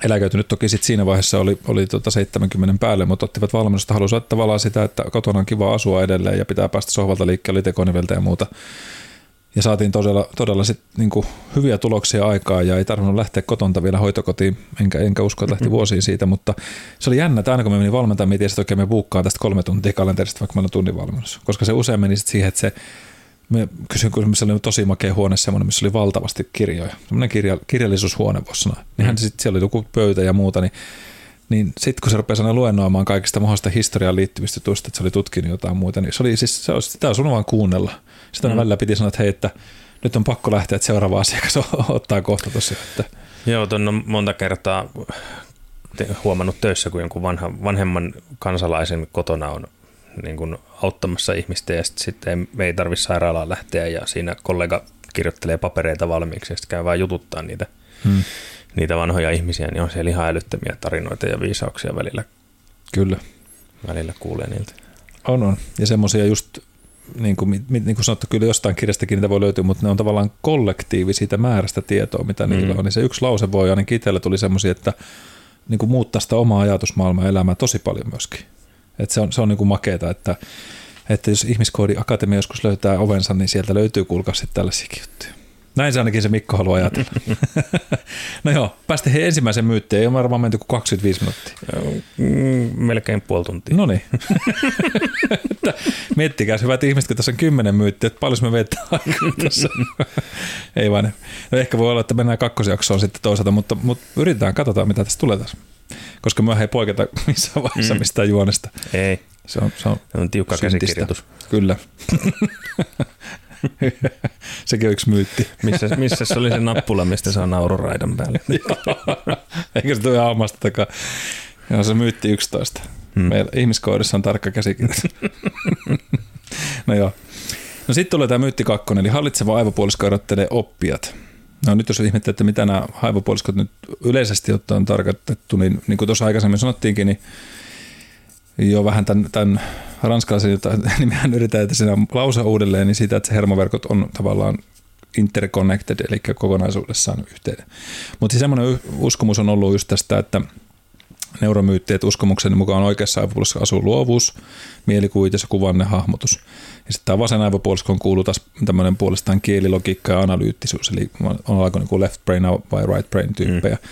Eläköitynyt toki sitten siinä vaiheessa oli, oli tota 70 päälle, mutta ottivat valmennusta, halusivat tavallaan sitä, että kotona on kiva asua edelleen ja pitää päästä sohvalta liikkeelle tekoniveltä ja muuta ja saatiin todella, todella sit niinku hyviä tuloksia aikaa ja ei tarvinnut lähteä kotonta vielä hoitokotiin, enkä, enkä usko, että lähti mm-hmm. vuosiin siitä, mutta se oli jännä, että aina kun me menin valmentamaan, mietin, että oikein me buukkaan tästä kolme tuntia kalenterista, vaikka meillä on tunnin valmennus, koska se usein meni sitten siihen, että se me kysyin, kun se oli tosi makea huone semmoinen, missä oli valtavasti kirjoja, semmoinen kirja, kirjallisuushuone voisi sanoa, niin hän mm. sitten, siellä oli joku pöytä ja muuta, niin niin sitten kun se rupesi aina luennoimaan kaikista mahdollista historiaan liittyvistä tuosta, että se oli tutkinut jotain muuta, niin se oli siis, se olisi, sitä olisi vaan kuunnella. Sitten mm. välillä piti sanoa, että hei, että nyt on pakko lähteä, että seuraava asiakas (laughs) ottaa kohta tosiaan. Että. Joo, tuon on monta kertaa huomannut töissä, kun jonkun vanha, vanhemman kansalaisen kotona on niin kuin auttamassa ihmistä ja sitten sit ei, me ei tarvitse sairaalaan lähteä ja siinä kollega kirjoittelee papereita valmiiksi ja sitten käy vaan jututtaa niitä, hmm. Niitä vanhoja ihmisiä, niin on siellä ihan älyttömiä tarinoita ja viisauksia välillä. Kyllä. Välillä kuulee niiltä. On, on. Ja semmoisia just niin kuin, niin kuin sanottu, kyllä jostain kirjastakin niitä voi löytyä, mutta ne on tavallaan kollektiivi siitä määrästä tietoa, mitä mm. niillä on. Niin se yksi lause voi, ainakin itsellä tuli semmoisia, että niin kuin muuttaa sitä omaa ajatusmaailmaa ja elämää tosi paljon myöskin. Et se on, se on niin kuin makeeta, että, että jos ihmiskoodi akatemia joskus löytää ovensa, niin sieltä löytyy kuulkaa sitten tällaisiakin juttuja. Näin se ainakin se Mikko haluaa ajatella. (laughs) no joo, päästä he ensimmäisen myyttiin. Ei ole varmaan menty kuin 25 minuuttia. Mm, melkein puoli tuntia. No niin. (laughs) Miettikää, hyvät ihmiset, kun tässä on kymmenen myyttiä, että paljon me vetää aikaa tässä. (laughs) ei vaan. No ehkä voi olla, että mennään kakkosjaksoon sitten toisaalta, mutta, mutta yritetään, katsotaan mitä tästä tulee taas. Koska me ei poiketa missään vaiheessa mm. mistään juonesta. Ei. Se on, se on, se on tiukka syntistä. käsikirjoitus. Kyllä. (laughs) Sekin on yksi myytti. Missä, missä se oli se nappula, mistä saa naururaidan päälle? (laughs) Eikä se tule aamasta takaa. Joo, se myytti 11. Hmm. Meillä ihmiskoodissa on tarkka käsikirja. (laughs) no joo. No sitten tulee tämä myytti kakkonen, eli hallitseva aivopuolisko erottelee oppijat. No nyt jos ihmettelee, että mitä nämä aivopuoliskot nyt yleisesti ottaen on tarkoitettu, niin niin kuin tuossa aikaisemmin sanottiinkin, niin jo vähän tämän, tämän ranskalaisen (laughs) nimehän yritetään, että siinä lause uudelleen, niin siitä, että se hermoverkot on tavallaan interconnected, eli kokonaisuudessaan yhteinen. Mutta siis semmoinen uskomus on ollut just tästä, että neuromyytti, että uskomuksen mukaan oikeassa aivopuoliskossa asuu luovuus, mielikuvitus ja kuvanne hahmotus. Ja sitten tämä vasen aivopuoliskon kuuluu taas tämmöinen puolestaan kielilogiikka ja analyyttisuus, eli on aika niin left brain vai right brain tyyppejä. Mm.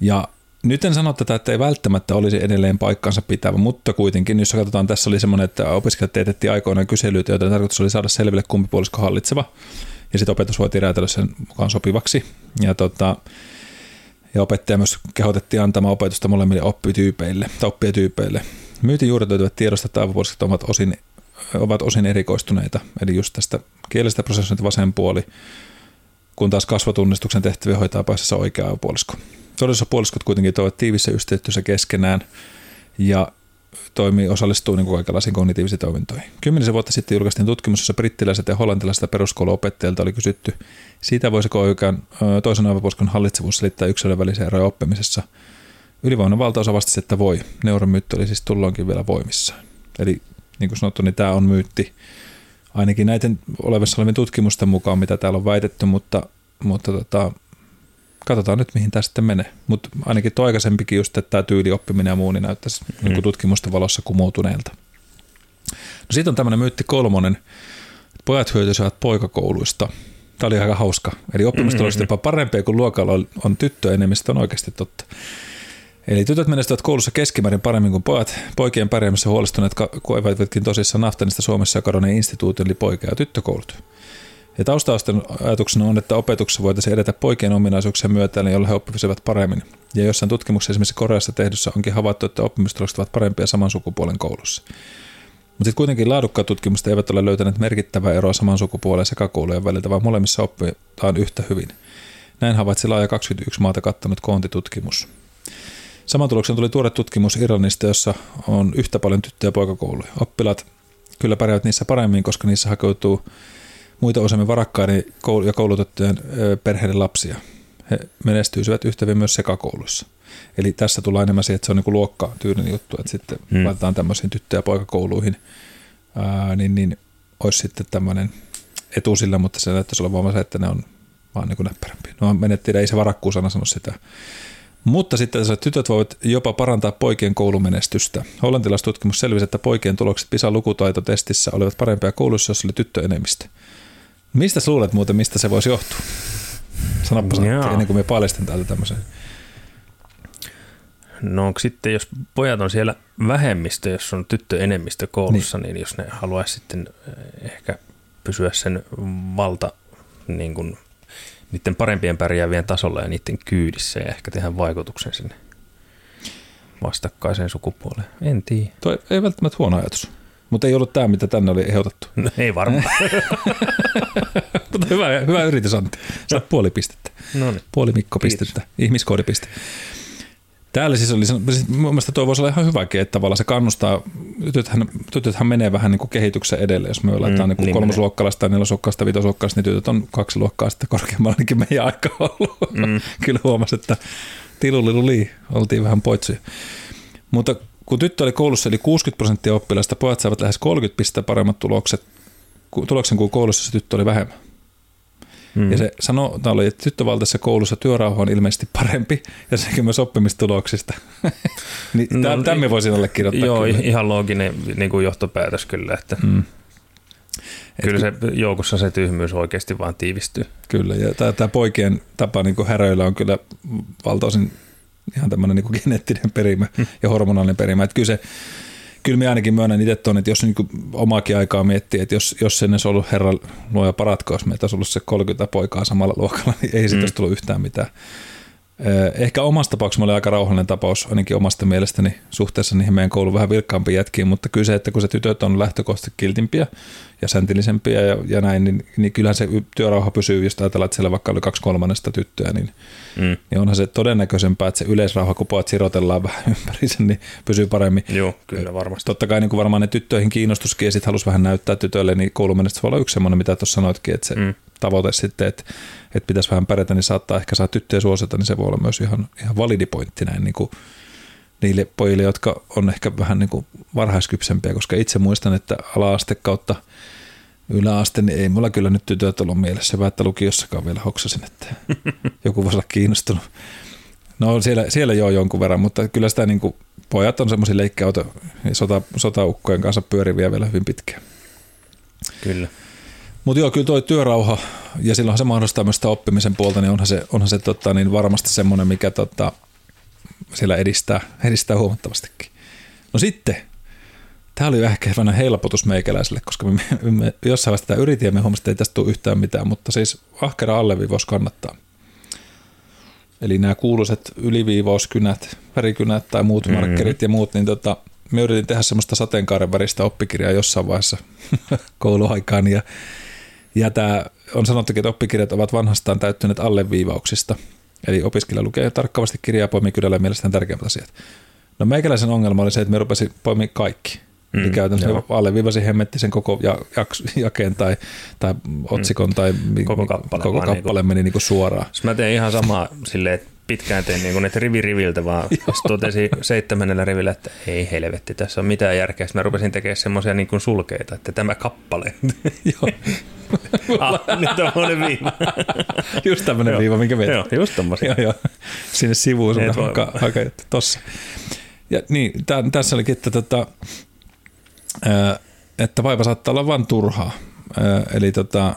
Ja nyt en sano tätä, että ei välttämättä olisi edelleen paikkansa pitävä, mutta kuitenkin, jos katsotaan, tässä oli semmoinen, että opiskelijat teetettiin aikoinaan kyselyitä, joiden tarkoitus oli saada selville kumpi puolisko hallitseva, ja sitten opetus voitiin räätälöidä sen mukaan sopivaksi. Ja, tota, ja opettaja myös kehotettiin antamaan opetusta molemmille oppityypeille, tai oppijatyypeille. Myytin juuret löytyvät tiedosta, että aivopuoliskot ovat osin, ovat osin erikoistuneita, eli just tästä kielestä prosessointi vasen puoli, kun taas kasvatunnistuksen tehtäviä hoitaa pääsessä oikea aivopuolisko. Todellisuudessa puoliskot kuitenkin toivat tiivissä yhteistyössä keskenään ja toimii, osallistuu niin kaikenlaisiin kognitiivisiin toimintoihin. Kymmenisen vuotta sitten julkaistiin tutkimus, jossa brittiläiset ja hollantilaiset peruskouluopettajilta oli kysytty siitä, voisiko oikean toisen aivopuoliskon hallitsevuus selittää yksilön välisiä eroja oppimisessa. Ylivoimainen valtaosa vastasi, että voi. Neuromyytti oli siis tulloinkin vielä voimissaan. Eli niin kuin sanottu, niin tämä on myytti ainakin näiden olevissa olevien tutkimusten mukaan, mitä täällä on väitetty, mutta, mutta tota, katsotaan nyt, mihin tämä sitten menee. Mutta ainakin tuo aikaisempikin just, että tämä tyylioppiminen ja muu, niin näyttäisi mm. niin tutkimusten valossa kumoutuneelta. No sitten on tämmöinen myytti kolmonen, että pojat hyötyisivät poikakouluista. Tämä oli aika hauska. Eli oppimistulokset mm-hmm. jopa parempia kuin luokalla on, on tyttöenemmistö, on oikeasti totta. Eli tytöt menestyvät koulussa keskimäärin paremmin kuin pojat. Poikien pärjäämässä huolestuneet koivatkin tosissaan Naftanista Suomessa ja kadonneen instituutin, eli poika- ja tyttökoulut. Ja taustausten ajatuksena on, että opetuksessa voitaisiin edetä poikien ominaisuuksien myötä, joilla he oppisivat paremmin. Ja jossain tutkimuksessa esimerkiksi Koreassa tehdyssä onkin havaittu, että oppimistulokset ovat parempia saman sukupuolen koulussa. Mutta sitten kuitenkin laadukkaat tutkimukset eivät ole löytäneet merkittävää eroa saman sukupuolen sekä koulujen väliltä, vaan molemmissa oppitaan yhtä hyvin. Näin havaitsi laaja 21 maata kattanut koontitutkimus. Saman tuloksen tuli tuore tutkimus Irlannista, jossa on yhtä paljon tyttö- ja poikakouluja. Oppilaat kyllä pärjäävät niissä paremmin, koska niissä hakeutuu muita useammin varakkaiden ja koulutettujen perheiden lapsia. He menestyisivät yhtä hyvin myös sekakouluissa. Eli tässä tulee enemmän siihen, että se on niin luokkatyylinen juttu, että sitten hmm. laitetaan tämmöisiin tyttö- ja poikakouluihin, ää, niin, niin olisi sitten tämmöinen etu sillä, mutta se näyttäisi olla vaan se, että ne on vaan niin näppärämpiä. No menettiin, ei se varakkuusana sano sitä. Mutta sitten että tytöt voivat jopa parantaa poikien koulumenestystä. Hollantilaistutkimus selvisi, että poikien tulokset PISA-lukutaitotestissä olivat parempia koulussa, jos oli tyttöenemmistö. Mistä sä luulet muuten, mistä se voisi johtua? Sanoppa sanoa, ennen kuin me paljastan täältä tämmöisen. No onko sitten, jos pojat on siellä vähemmistö, jos on tyttö enemmistö koulussa, niin, niin jos ne haluaisi sitten eh, ehkä pysyä sen valta niin kuin, niiden parempien pärjäävien tasolla ja niiden kyydissä ja ehkä tehdä vaikutuksen sinne vastakkaiseen sukupuoleen. En tiedä. Toi ei välttämättä huono ajatus. Mutta ei ollut tämä, mitä tänne oli ehdotettu. No, ei varmaan. (laughs) Mutta hyvä, hyvä yritys Antti. Saat puoli pistettä. No niin. Puoli Mikko pistettä. Ihmiskoodipiste. Täällä siis oli, siis mun mielestä toi voisi olla ihan hyväkin, että tavallaan se kannustaa, tytöthän, tytöthän menee vähän niin kuin kehityksen edelle, jos me mm, laitetaan niin, niin kolmosluokkalaista tai nelosluokkalaista, vitosluokkalasta, niin tytöt on kaksi luokkaa sitten korkeammalla ainakin meidän aika ollut. Mm. (laughs) Kyllä huomasi, että tiluliluli, oltiin vähän poitsuja. Mutta kun tyttö oli koulussa, eli 60 prosenttia oppilaista, pojat saavat lähes 30 pistettä paremmat tulokset, tuloksen kuin koulussa se tyttö oli vähemmän. Mm. Ja se sanotaan oli, että tyttövaltaisessa koulussa työrauha on ilmeisesti parempi ja sekin myös oppimistuloksista. (laughs) niin no, tämän voisin allekirjoittaa. Joo, kyllä. ihan looginen niin kuin johtopäätös kyllä, että mm. Kyllä se joukossa se tyhmyys oikeasti vaan tiivistyy. Kyllä, ja tämä, tämä poikien tapa niin kuin häröillä on kyllä valtaosin ihan tämmöinen niin geneettinen perimä hmm. ja hormonaalinen perimä. Että kyllä se, kyllä minä ainakin myönnän itse tuon, että jos niin omaakin aikaa miettii, että jos, jos sen olisi ollut herra luoja paratko, jos meitä olisi ollut se 30 poikaa samalla luokalla, niin ei siitä mm. olisi tullut yhtään mitään. Ehkä omasta tapauksessa oli aika rauhallinen tapaus, ainakin omasta mielestäni suhteessa niihin meidän koulun vähän vilkkaampiin jätkiin, mutta kyllä se, että kun se tytöt on lähtökohtaisesti kiltimpiä ja säntillisempiä ja, ja näin, niin, niin kyllähän se työrauha pysyy, jos ajatellaan, että siellä vaikka oli kaksi kolmannesta tyttöä, niin, mm. niin onhan se todennäköisempää, että se yleisrauha, kun pojat sirotellaan (laughs) vähän ympäri sen, niin pysyy paremmin. Joo, kyllä varmasti. Totta kai niin kuin varmaan ne tyttöihin kiinnostuskin ja sitten halusi vähän näyttää tytöille, niin koulumenestys voi olla yksi semmoinen, mitä tuossa sanoitkin, että se mm. Tavoite sitten, että, että pitäisi vähän pärjätä, niin saattaa ehkä saa tyttöjä suosita, niin se voi olla myös ihan, ihan validi pointti näin niin kuin niille pojille, jotka on ehkä vähän niin kuin varhaiskypsempiä, koska itse muistan, että ala-aste kautta yläaste, niin ei mulla kyllä nyt tytöt ollut mielessä, vaan että lukiossakaan vielä hoksasin, että (laughs) joku voisi olla kiinnostunut. No siellä, siellä joo jonkun verran, mutta kyllä sitä niin kuin, pojat on semmoisia leikkiauto sota, sotaukkojen kanssa pyöriviä vielä hyvin pitkään. Kyllä. Mutta joo, kyllä tuo työrauha, ja silloinhan se mahdollistaa myös sitä oppimisen puolta, niin onhan se, onhan se tota, niin varmasti semmoinen, mikä tota, siellä edistää, edistää huomattavastikin. No sitten, tämä oli ehkä vähän helpotus meikäläiselle, koska me, me jossain vaiheessa tätä yritin ja me huomasimme, että ei tästä tule yhtään mitään, mutta siis ahkera alleviivaus kannattaa. Eli nämä kuuluiset yliviivauskynät, värikynät tai muut mm-hmm. markkerit ja muut, niin tota, me yritin tehdä semmoista sateenkaaren väristä oppikirjaa jossain vaiheessa (laughs) kouluaikaan ja, ja tämä on sanottukin, että oppikirjat ovat vanhastaan täyttyneet alleviivauksista. Eli opiskelija lukee tarkkavasti kirjaa poimii kydällä mielestään tärkeimmät asiat. No meikäläisen ongelma oli se, että me rupesin poimia kaikki. Mm, Eli käytännössä joo. alleviivasin hemmetti sen koko ja, jaks, jakeen tai, tai otsikon mm. tai koko kappale, koko kappale niin meni niin kuin suoraan. Mä teen ihan sama silleen, että pitkään tein niin kuin, rivi riviltä, vaan (laughs) totesi seitsemännellä rivillä, että ei helvetti, tässä on mitään järkeä. Sitten mä rupesin tekemään semmoisia niin sulkeita, että tämä kappale. (laughs) Joo. Ah, niin tämmöinen viiva. just tämmöinen viiva, minkä meitä. Joo, just tommosia. joo, joo. Sinne sivuun sun haka, haka, tossa. Ja niin, tämän, tässä olikin, että, tota, että vaiva saattaa olla vain turhaa. Eli tota,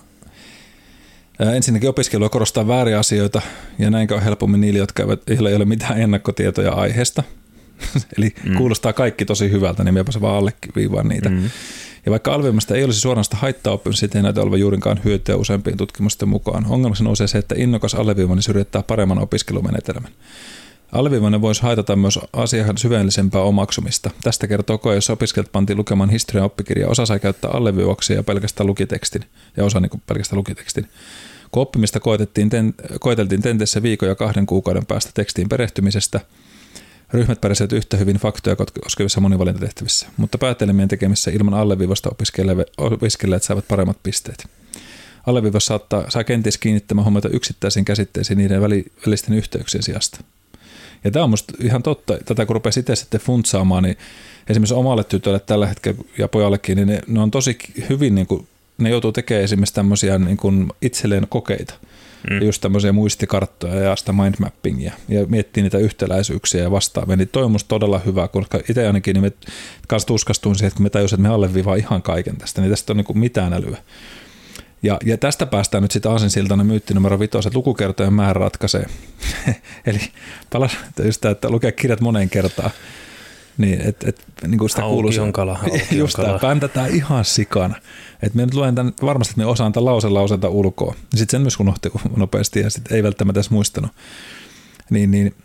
ensinnäkin opiskelua korostaa vääriä asioita ja näin on helpommin niille, jotka eivät, joilla ei ole mitään ennakkotietoja aiheesta. (laughs) Eli mm. kuulostaa kaikki tosi hyvältä, niin mepä se vaan alleviivaan niitä. Mm. Ja vaikka alviimasta ei olisi suoranaista haittaa oppimista, siitä ei näytä olevan juurinkaan hyötyä useampien tutkimusten mukaan. Ongelmaksi nousee se, että innokas alleviivainen syrjittää paremman opiskelumenetelmän. Alleviivainen voisi haitata myös asian syvällisempää omaksumista. Tästä kertoo koe, jos opiskelijat pantiin lukemaan historian oppikirjaa. Osa sai käyttää alleviivauksia ja pelkästään lukitekstin, ja osa niin pelkästään lukitekstin. Kun oppimista koetettiin koeteltiin tenteissä viikon ja kahden kuukauden päästä tekstiin perehtymisestä, ryhmät pärjäsivät yhtä hyvin faktoja koskevissa monivalintatehtävissä, mutta päätelmien tekemissä ilman alleviivasta opiskelijat saavat paremmat pisteet. Alleviivas saattaa, saa kenties kiinnittämään huomiota yksittäisiin käsitteisiin niiden välisten yhteyksien sijasta. Ja tämä on musta ihan totta, tätä kun rupeaa itse sitten funtsaamaan, niin esimerkiksi omalle tytölle tällä hetkellä ja pojallekin, niin ne, ne on tosi hyvin niin kuin ne joutuu tekemään esimerkiksi tämmöisiä niin kuin itselleen kokeita. Mm. Just tämmöisiä muistikarttoja ja sitä mindmappingia ja miettii niitä yhtäläisyyksiä ja vastaavia. Niin toi on musta todella hyvä, koska itse ainakin niin me kanssa tuskastuin siihen, että kun me tajusin, että me alleviivaa ihan kaiken tästä, niin tästä on niin mitään älyä. Ja, ja tästä päästään nyt sitten aasinsiltana myytti numero vitosi, että lukukertojen määrä ratkaisee. (laughs) Eli palas just tämä, että lukea kirjat moneen kertaan. Niin, et, et, niin kuin sitä kuuluu. on kala, (laughs) just tämä, päntätään ihan sikana. Et me nyt luen tämän, varmasti että me osaan tämän lause lauselta ulkoa. Sitten sen myös unohti nopeasti ja sitten ei välttämättä edes muistanut. Niin, niin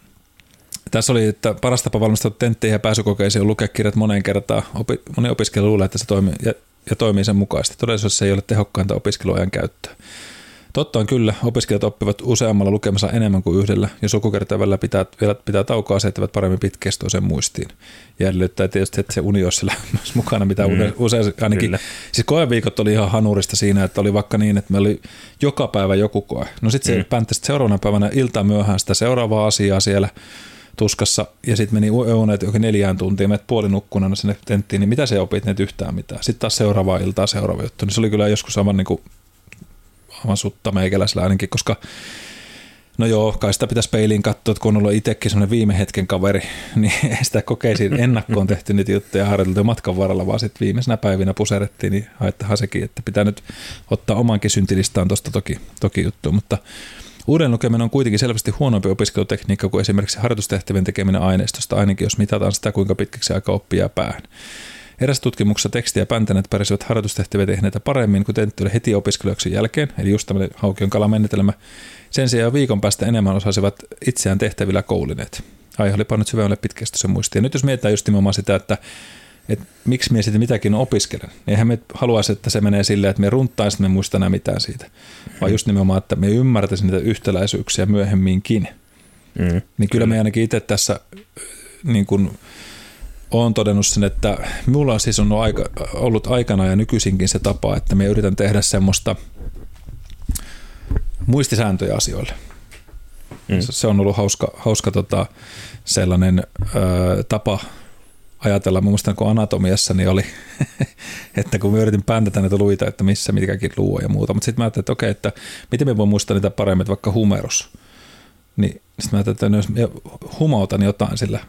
tässä oli, että paras tapa valmistautua tentteihin ja pääsykokeisiin on lukea kirjat moneen kertaan. Opi, moni opiskelija luulee, että se toimii ja, ja toimii sen mukaisesti. Todellisuudessa se ei ole tehokkainta opiskeluajan käyttöä. Totta on kyllä, opiskelijat oppivat useammalla lukemassa enemmän kuin yhdellä, ja sukukertoja pitää, vielä pitää taukoa asettavat paremmin pitkästoisen muistiin. Ja edellyttää tietysti, että se uni olisi siellä (laughs) myös mukana, mitä mm, usein ainakin. Kyllä. Siis koeviikot oli ihan hanurista siinä, että oli vaikka niin, että me oli joka päivä joku koe. No sitten se mm. pänttäsi seuraavana päivänä ilta myöhään sitä seuraavaa asiaa siellä tuskassa, ja sitten meni euneet johonkin neljään tuntiin, menet puolinukkunana sinne tenttiin, niin mitä se opit, net yhtään mitään. Sitten taas seuraavaa iltaa seuraava juttu, niin se oli kyllä joskus aivan niin kuin aivan sutta meikäläisellä ainakin, koska No joo, kai sitä pitäisi peiliin katsoa, että kun on ollut itsekin semmoinen viime hetken kaveri, (laughs) niin sitä kokeisiin ennakkoon tehty niitä juttuja harjoiteltu matkan varrella, vaan sitten viimeisenä päivinä puserettiin, niin haittahan sekin, että pitää nyt ottaa omankin syntilistaan tuosta toki, toki juttu, mutta Uuden lukeminen on kuitenkin selvästi huonompi opiskelutekniikka kuin esimerkiksi harjoitustehtävien tekeminen aineistosta, ainakin jos mitataan sitä, kuinka pitkäksi aika oppia päähän. Eräs tutkimuksessa teksti ja päntänet pärjäsivät harjoitustehtäviä tehneitä paremmin kuin tentti oli heti opiskelijaksi jälkeen, eli just tämmöinen haukion kalamenetelmä. Sen sijaan viikon päästä enemmän osasivat itseään tehtävillä koulineet. Aihe oli pannut syvemmälle pitkästä muistiin. Ja nyt jos mietitään just nimenomaan sitä, että, että miksi me sitten mitäkin opiskelen, niin eihän me haluaisi, että se menee silleen, että me runtaisi, me muista enää mitään siitä. Vaan just nimenomaan, että me ymmärtäisimme niitä yhtäläisyyksiä myöhemminkin. Mm. Niin kyllä me ainakin itse tässä niin kuin, olen todennut sen, että minulla siis on aika, ollut aikana ja nykyisinkin se tapa, että me yritän tehdä semmoista muistisääntöjä asioille. Mm. Se on ollut hauska, hauska tota, sellainen ö, tapa ajatella. Mä muistan, kun anatomiassa niin oli, (laughs) että kun mä yritin päntätä näitä luita, että missä mikäkin luu ja muuta, mutta sitten mä ajattelin, että okei, että miten me voin muistaa niitä paremmin, että vaikka humerus. Niin sitten mä ajattelin, että jos humautan jotain sillä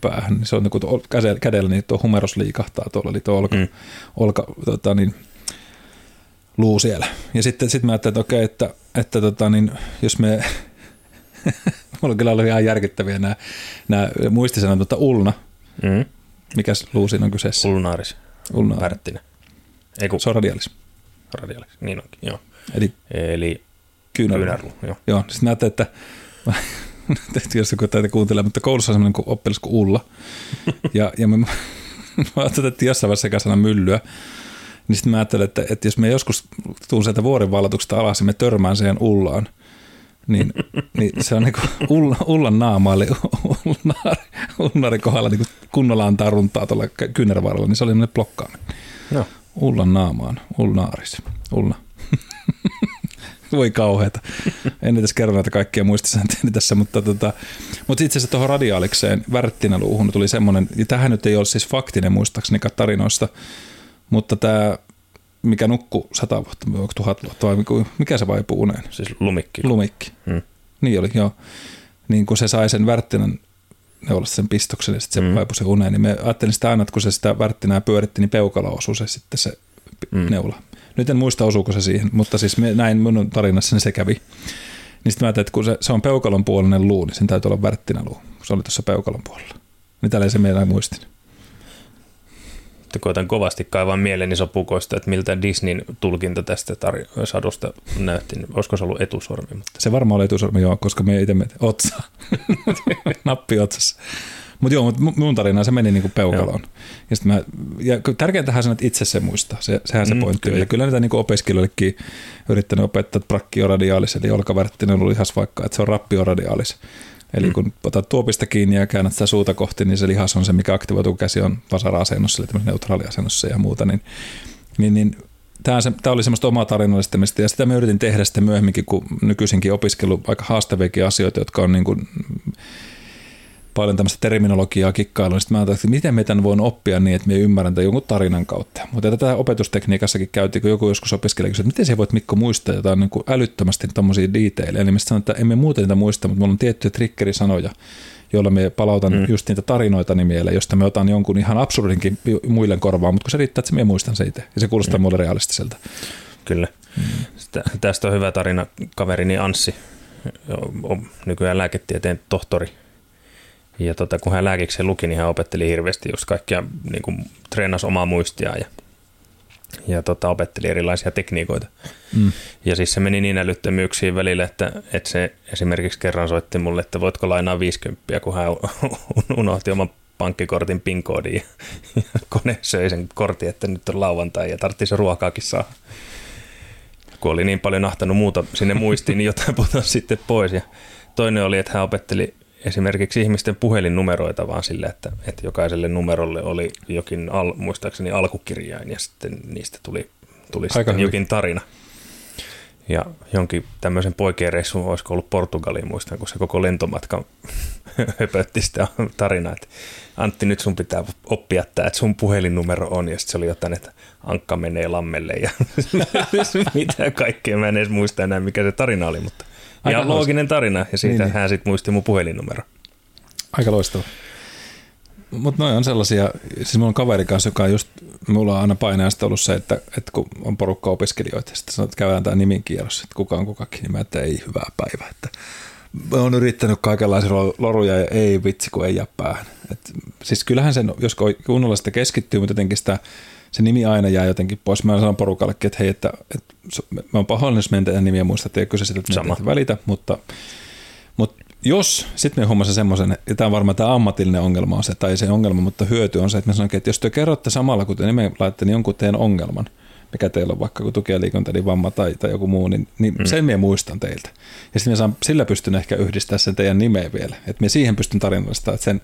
päähän, niin se on niin kuin kädellä, niin tuo humerus liikahtaa tuolla, eli tuo olka, mm. olka tota, niin, luu siellä. Ja sitten sit mä ajattelin, että okei, että, että tota, niin, jos me, (laughs) mulla kyllä oli ihan järkyttäviä nämä, nämä muistisanat, mutta ulna, mm. mikäs luu siinä on kyseessä? Ulnaaris. Ulnaaris. Värttinen. Eiku. Se on radialis. Radialis, niin onkin, joo. Eli, Eli kyynärluu. kyynärluu joo. joo. Sitten mä ajattelin, että (laughs) (laughs) jos joku tätä kuuntelee, mutta koulussa on sellainen kuin oppilas kuin Ulla. Ja, ja me, me otettiin jossain vaiheessa sekä sana myllyä. Niin sitten mä ajattelin, että, että jos me joskus tuun sieltä vuorenvallatuksesta alas ja me törmään siihen Ullaan, niin, niin se on niin kuin Ulla, Ullan naama, eli Ulnaari, Ulnaari kohdalla niin kunnolla antaa runtaa tuolla kyynärvarrella, niin se oli sellainen blokkaaminen. No. Ullan naamaan, Ulnaaris, Ulla. (laughs) Voi kauheata. En edes kerro näitä kaikkia muistisääntöjä tässä, mutta, tota, mutta itse asiassa tuohon radiaalikseen värttinaluuhun tuli semmoinen, ja tähän nyt ei ole siis faktinen muistaakseni tarinoista, mutta tämä mikä nukku sata vuotta, tuhat vuotta vai mikä se vaipuu uneen? Siis lumikki. Lumikki. Hmm. Niin oli, joo. Niin kun se sai sen värttinän neulasta sen pistoksen ja sitten se mm. vaipui se uneen, niin me ajattelin sitä aina, että kun se sitä värttinää pyöritti, niin peukalo osui se sitten se mm. neula. Nyt en muista osuuko se siihen, mutta siis me, näin minun tarinassani se kävi. Niin sitten mä ajattelin, että kun se, se on peukalon puolinen luu, niin sen täytyy olla värttinäluu. Se oli tuossa peukalon puolella. Niin tällä se meillä muistin. Koitan kovasti kaivaa mieleeni sopukoista, että miltä Disneyn tulkinta tästä tar- sadusta näytti. Niin olisiko se ollut etusormi? Mutta... Se varmaan oli etusormi, joo, koska me itse otsa. (laughs) Nappi otsassa. Mutta joo, mutta mun tarina se meni niinku peukaloon. Ja, mä, ja tärkeintähän on, että itse se muistaa. Se, sehän se mm, pointti on. Ja kyllä näitä niinku opiskelijoillekin yrittänyt opettaa, että brachioradiaalis, eli olkavärttinen on lihas vaikka, että se on rappioradioalis. Eli mm. kun otat tuopista kiinni ja käännät sitä suuta kohti, niin se lihas on se, mikä aktivoituu käsi on vasara-asennossa, eli neutraaliasennossa ja muuta. Niin, niin, niin tämä, se, tämä oli semmoista omaa tarinallistamista ja sitä me yritin tehdä sitten myöhemminkin, kun nykyisinkin opiskellut aika haastaviakin asioita, jotka on niin kuin paljon tämmöistä terminologiaa kikkailua, niin sitten mä ajattelin, että miten me tämän voin oppia niin, että me ymmärrän tämän jonkun tarinan kautta. Mutta tätä opetustekniikassakin käytiin, kun joku joskus opiskeli, että miten se voit Mikko muistaa jotain niin kuin älyttömästi tuommoisia detaileja. Niin sanoin, että emme muuten niitä muista, mutta mulla on tiettyjä triggerisanoja, joilla me palautan mm. just niitä tarinoita mieleen, josta me otan jonkun ihan absurdinkin muille korvaan, mutta kun se riittää, että me muistan se itse. Ja se kuulostaa mm. mulle realistiselta. Kyllä. Mm. tästä on hyvä tarina. Kaverini Anssi, on nykyään lääketieteen tohtori, ja tota, kun hän lääkikseen luki, niin hän opetteli hirveästi just kaikkia, niin kuin treenasi omaa muistia ja, ja tota, opetteli erilaisia tekniikoita. Mm. Ja siis se meni niin älyttömyyksiin välillä, että, että se esimerkiksi kerran soitti mulle, että voitko lainaa 50, kun hän (laughs) unohti oman pankkikortin PIN-koodin ja, ja kone söi sen kortin, että nyt on lauantai ja tarvitsi se ruokaakin saa. Kun oli niin paljon nahtanut muuta sinne muistiin, niin jotain putosi sitten pois. Ja toinen oli, että hän opetteli esimerkiksi ihmisten puhelinnumeroita vaan sille, että, että jokaiselle numerolle oli jokin, al, muistaakseni alkukirjain ja sitten niistä tuli, tuli sitten jokin tarina. Ja jonkin tämmöisen poikien reissun, olisiko ollut Portugaliin, muistan, kun se koko lentomatka (laughs) höpötti sitä tarinaa, että Antti, nyt sun pitää oppia tämä, että sun puhelinnumero on, ja sitten se oli jotain, että Ankka menee lammelle, ja (laughs) mitä kaikkea, mä en edes muista enää, mikä se tarina oli, mutta Aika ja looginen tarina, ja siitä niin, niin. hän sitten muisti mun puhelinnumero. Aika loistava. Mutta noin on sellaisia, siis mulla on kaveri kanssa, joka on just, mulla on aina painajasta ollut se, että, että kun on porukka opiskelijoita, sitten sanoo, että käydään tämä kierros, että kuka on kukakin, niin mä että ei hyvää päivää. Että mä oon yrittänyt kaikenlaisia loruja ja ei vitsi, kun ei jää päähän. Et, siis kyllähän sen, jos kunnolla sitä keskittyy, mutta jotenkin sitä se nimi aina jää jotenkin pois. Mä sanon porukallekin, että hei, että, että mä oon pahoillinen, jos meidän nimiä muista, että ei kyse sitä, että Sama. välitä, mutta, mutta jos sitten me huomasin semmoisen, ja tämä on varmaan tämä ammatillinen ongelma on se, tai se ongelma, mutta hyöty on se, että me sanoin, että jos te kerrotte samalla, kun te nimen laittatte niin jonkun teidän ongelman, mikä teillä on vaikka tuki- ja liikuntaelin tai, tai joku muu, niin, niin mm. sen minä muistan teiltä. Ja sitten saan, sillä pystyn ehkä yhdistämään sen teidän nimeä vielä, että me siihen pystyn tarinallista, että sen,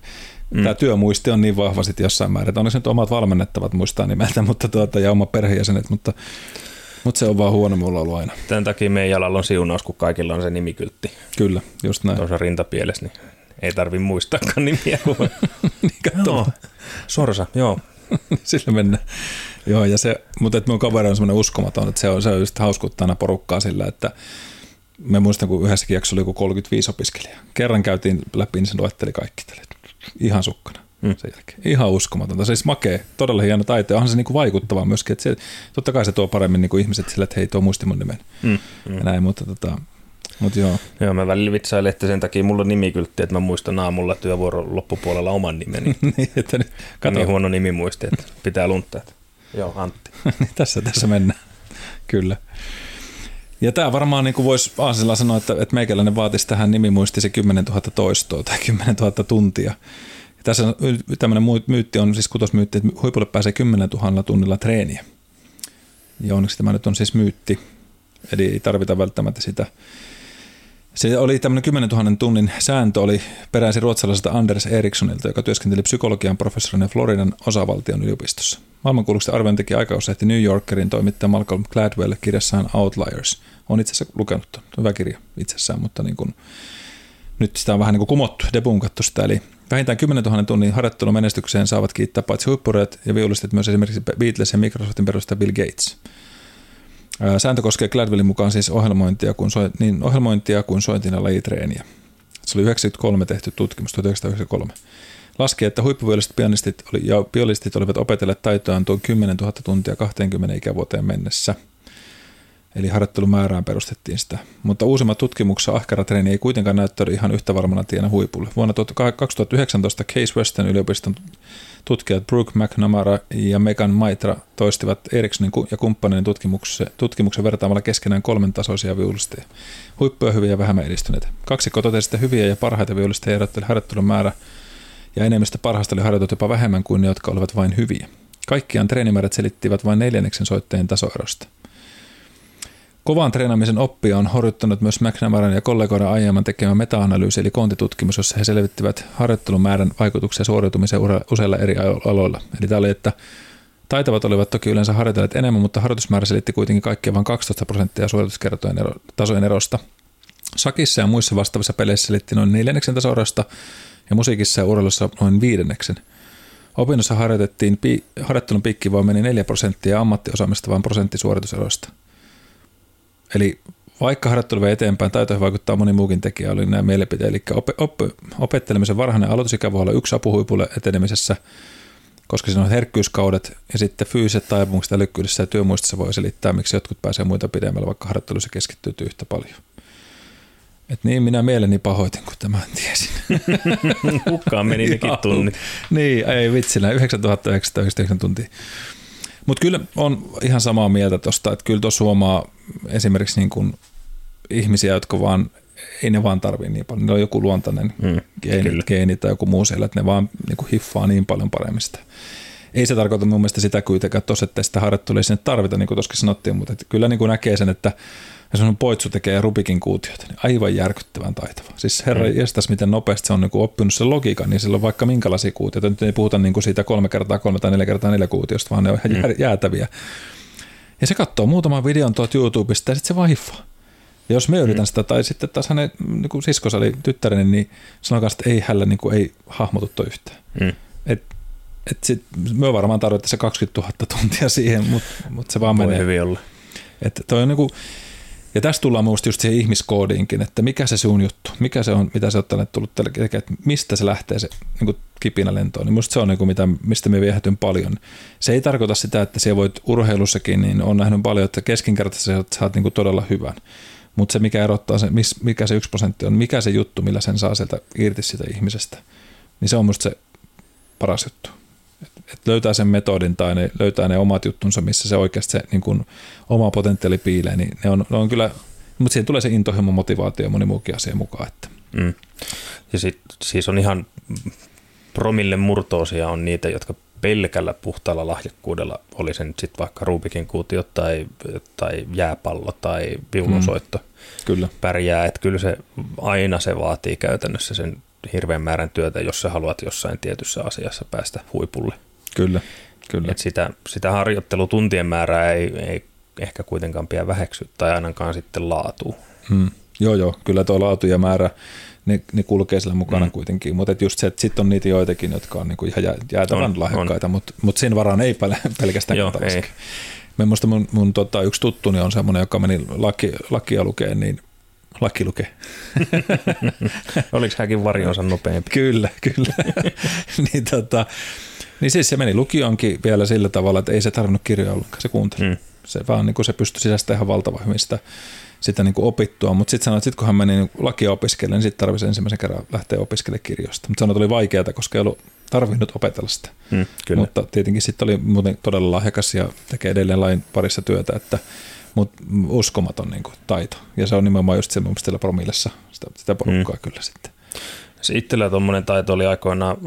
mm. tämä työmuisti on niin vahva sitten jossain määrin, että onneksi nyt omat valmennettavat muistaa nimeltä (laughs) mutta tuota, ja omat perheenjäsenet, mutta Mutta se on vaan huono mulla ollut aina. Tämän takia meidän jalalla on siunaus, kun kaikilla on se nimikyltti. Kyllä, just näin. Tuossa rintapielessä, niin ei tarvi muistaakaan nimiä. (laughs) niin joo, Sorsa, joo. (laughs) Sillä mennään. Joo, ja se, mutta että mun kaveri on semmoinen uskomaton, että se on, se on just hauskuttaa aina porukkaa sillä, että me muistan, kun yhdessäkin jaksossa oli joku 35 opiskelijaa. Kerran käytiin läpi, niin se luetteli kaikki tälle. Ihan sukkana mm. sen jälkeen. Ihan uskomatonta. Siis makee, todella hieno taito. Onhan se niinku vaikuttavaa myöskin. Että se, totta kai se tuo paremmin niinku ihmiset sille, että hei, tuo muisti mun nimen. Mm. Mm. Ja näin, mutta tota, Mut joo. joo, mä välillä vitsailen, että sen takia mulla on nimikyltti, että mä muistan aamulla työvuoron loppupuolella oman nimeni. (laughs) niin, että nyt, kato. Niin huono nimi muisti, että pitää luntaa. Joo, Antti. (laughs) niin, tässä, tässä mennään. Kyllä. Ja tämä varmaan niin kuin voisi Aasilla sanoa, että, että meikäläinen vaatisi tähän nimimuisti se 10 000 toistoa tai 10 000 tuntia. Ja tässä tämmöinen myytti on siis kutosmyytti, että huipulle pääsee 10 000 tunnilla treeniä. Ja onneksi tämä nyt on siis myytti, eli ei tarvita välttämättä sitä. Se oli tämmöinen 10 000 tunnin sääntö, oli peräisin ruotsalaiselta Anders Erikssonilta, joka työskenteli psykologian professorina Floridan osavaltion yliopistossa. Maailmankuuluisten arvion teki aikauslehti New Yorkerin toimittaja Malcolm Gladwell kirjassaan Outliers. On itse asiassa lukenut tuon. Hyvä kirja itsessään, mutta niin kuin, nyt sitä on vähän niin kuin kumottu, debunkattu sitä. Eli vähintään 10 000 tunnin harjoittelumenestykseen saavat kiittää paitsi huippureet ja viulistit myös esimerkiksi Beatles ja Microsoftin perustaja Bill Gates. Sääntö koskee Gladwellin mukaan siis ohjelmointia kuin, so, niin ohjelmointia kuin sointin ja lajitreeniä. Se oli 93 tehty tutkimus, 1993 laski, että huippuviolliset pianistit oli, ja pianistit olivat opetelleet taitoaan tuon 10 000 tuntia 20 ikävuoteen mennessä. Eli harjoittelumäärään perustettiin sitä. Mutta uusimmat tutkimuksessa ahkera treeni ei kuitenkaan näyttänyt ihan yhtä varmana tienä huipulle. Vuonna 2019 Case Western yliopiston tutkijat Brooke McNamara ja Megan Maitra toistivat Ericssonin ja kumppaneiden tutkimuksen, tutkimuksen vertaamalla keskenään kolmen tasoisia viulisteja. Huippuja hyviä ja vähemmän edistyneitä. Kaksi totesi, hyviä ja parhaita viulisteja erotteli harjoittelun määrä ja enemmistö parhaista oli harjoiteltu jopa vähemmän kuin ne, jotka olivat vain hyviä. Kaikkiaan treenimäärät selittivät vain neljänneksen soittajien tasoerosta. Kovan treenaamisen oppia on horjuttanut myös McNamaran ja kollegoiden aiemman tekemä meta-analyysi eli kontitutkimus, jossa he selvittivät harjoittelumäärän vaikutuksia suoriutumiseen useilla eri aloilla. Eli tämä oli, että taitavat olivat toki yleensä harjoitelleet enemmän, mutta harjoitusmäärä selitti kuitenkin kaikkia vain 12 prosenttia suorituskertojen ero, tasojen erosta. Sakissa ja muissa vastaavissa peleissä selitti noin neljänneksen tasoerosta, ja musiikissa ja urheilussa noin viidenneksen. Opinnossa harjoitettiin, harjoittelun piikki vain meni 4 prosenttia ammattiosaamista vain prosentti suorituserosta. Eli vaikka harjoittelu vei eteenpäin, taitoihin vaikuttaa moni muukin tekijä, oli nämä mielipiteet. Eli op, op, opettelemisen varhainen aloitusikä voi olla yksi apuhuipulle etenemisessä, koska siinä on herkkyyskaudet ja sitten fyysiset taipumukset älykkyydessä ja työmuistissa voi selittää, miksi jotkut pääsee muita pidemmällä, vaikka harjoittelussa keskittyy yhtä paljon. Et niin minä mieleni pahoitin, kun tämän tiesin. (laughs) Hukkaan meni nekin tunnit. Niin, ei vitsillä, 9999 tuntia. Mutta kyllä on ihan samaa mieltä tuosta, että kyllä tuossa huomaa esimerkiksi niin kuin ihmisiä, jotka vaan, ei ne vaan tarvii niin paljon, ne on joku luontainen mm, geeni, geeni tai joku muu siellä, että ne vaan niin kuin hiffaa niin paljon paremmin sitä. Ei se tarkoita mun mielestä sitä kuitenkaan, että tosiaan sitä harjoittelua ei sinne tarvita, niin kuin tuossa sanottiin, mutta että kyllä niin kuin näkee sen, että ja sun poitsu tekee Rubikin kuutiota, niin aivan järkyttävän taitava. Siis herra mm. jestas, miten nopeasti se on niin oppinut sen logiikan, niin sillä on vaikka minkälaisia kuutioita. Nyt ei puhuta niin kuin siitä kolme kertaa kolme tai neljä kertaa neljä kuutiosta, vaan ne on ihan mm. jäätäviä. Ja se katsoo muutaman videon tuolta YouTubesta ja sitten se vaan hiffaa. Ja jos me yritän mm. sitä, tai sitten taas hänen niin kuin siskosa oli tyttäreni, niin sanokaa, että ei hänellä niin kuin, ei hahmotu yhtään. Mm. Et, et sit, me varmaan tarvitaan se 20 000 tuntia siihen, mutta mut se vaan Voi menee. hyvin olla. Että toi on niin kuin, ja tästä tullaan minusta just siihen ihmiskoodiinkin, että mikä se sun juttu, mikä se on, mitä se on tälle tullut tekemään, että mistä se lähtee se niin kuin kipinä lentoon. Niin minusta se on, niin kuin mitä, mistä me viehätyn paljon. Se ei tarkoita sitä, että siellä voit urheilussakin, niin on nähnyt paljon, että keskinkertaisesti saat, saat niin kuin todella hyvän. Mutta se, mikä erottaa se, mikä se yksi prosentti on, mikä se juttu, millä sen saa sieltä irti sitä ihmisestä, niin se on minusta se paras juttu että löytää sen metodin tai ne löytää ne omat juttunsa, missä se oikeasti se niin kuin, oma potentiaali piilee, niin ne on, ne on kyllä, mutta siihen tulee se intohimo, motivaatio ja moni muukin asia mukaan. Että. Mm. Ja sit, siis on ihan promille murtoosia on niitä, jotka pelkällä puhtaalla lahjakkuudella, oli se nyt sitten vaikka Rubikin kuutio tai, tai jääpallo tai viulunsoitto, mm. kyllä. pärjää. Että kyllä se aina se vaatii käytännössä sen hirveän määrän työtä, jos sä haluat jossain tietyssä asiassa päästä huipulle. Kyllä, kyllä. Et sitä, sitä harjoittelutuntien määrää ei, ei ehkä kuitenkaan pidä väheksyä tai ainakaan sitten laatu. Hmm. Joo, joo, kyllä tuo laatu ja määrä, ne, ne kulkee sillä mukana mm. kuitenkin, mutta just se, että sitten on niitä joitakin, jotka on niinku ihan jäätävän on, lahjakkaita, mutta mut siinä varaan ei pelkästään Joo, ei. Me muista mun, mun tota, yksi tuttuni on semmoinen, joka meni laki, lakia lukeen, niin laki lukee. (laughs) Oliko hänkin varjonsa nopeampi? kyllä, kyllä. (laughs) niin, tota, niin siis se meni lukioonkin vielä sillä tavalla, että ei se tarvinnut kirjoja ollenkaan, se kuunteli. Mm. Se vaan niin kuin se pystyi sisäistä ihan valtavan hyvin sitä, sitä niin kuin opittua, mutta sitten sanoi, että sit kun hän meni niin lakia opiskelemaan, niin sitten tarvisi ensimmäisen kerran lähteä opiskelemaan kirjoista. Mutta sanoi, että oli vaikeaa, koska ei ollut tarvinnut opetella sitä. Mm, kyllä. Mutta tietenkin sitten oli muuten todella lahjakas ja tekee edelleen lain parissa työtä, että mutta uskomaton niin kuin, taito. Ja se on nimenomaan just se mun promillessa sitä, sitä porukkaa mm. kyllä sitten. Se itsellä tuommoinen taito oli aikoinaan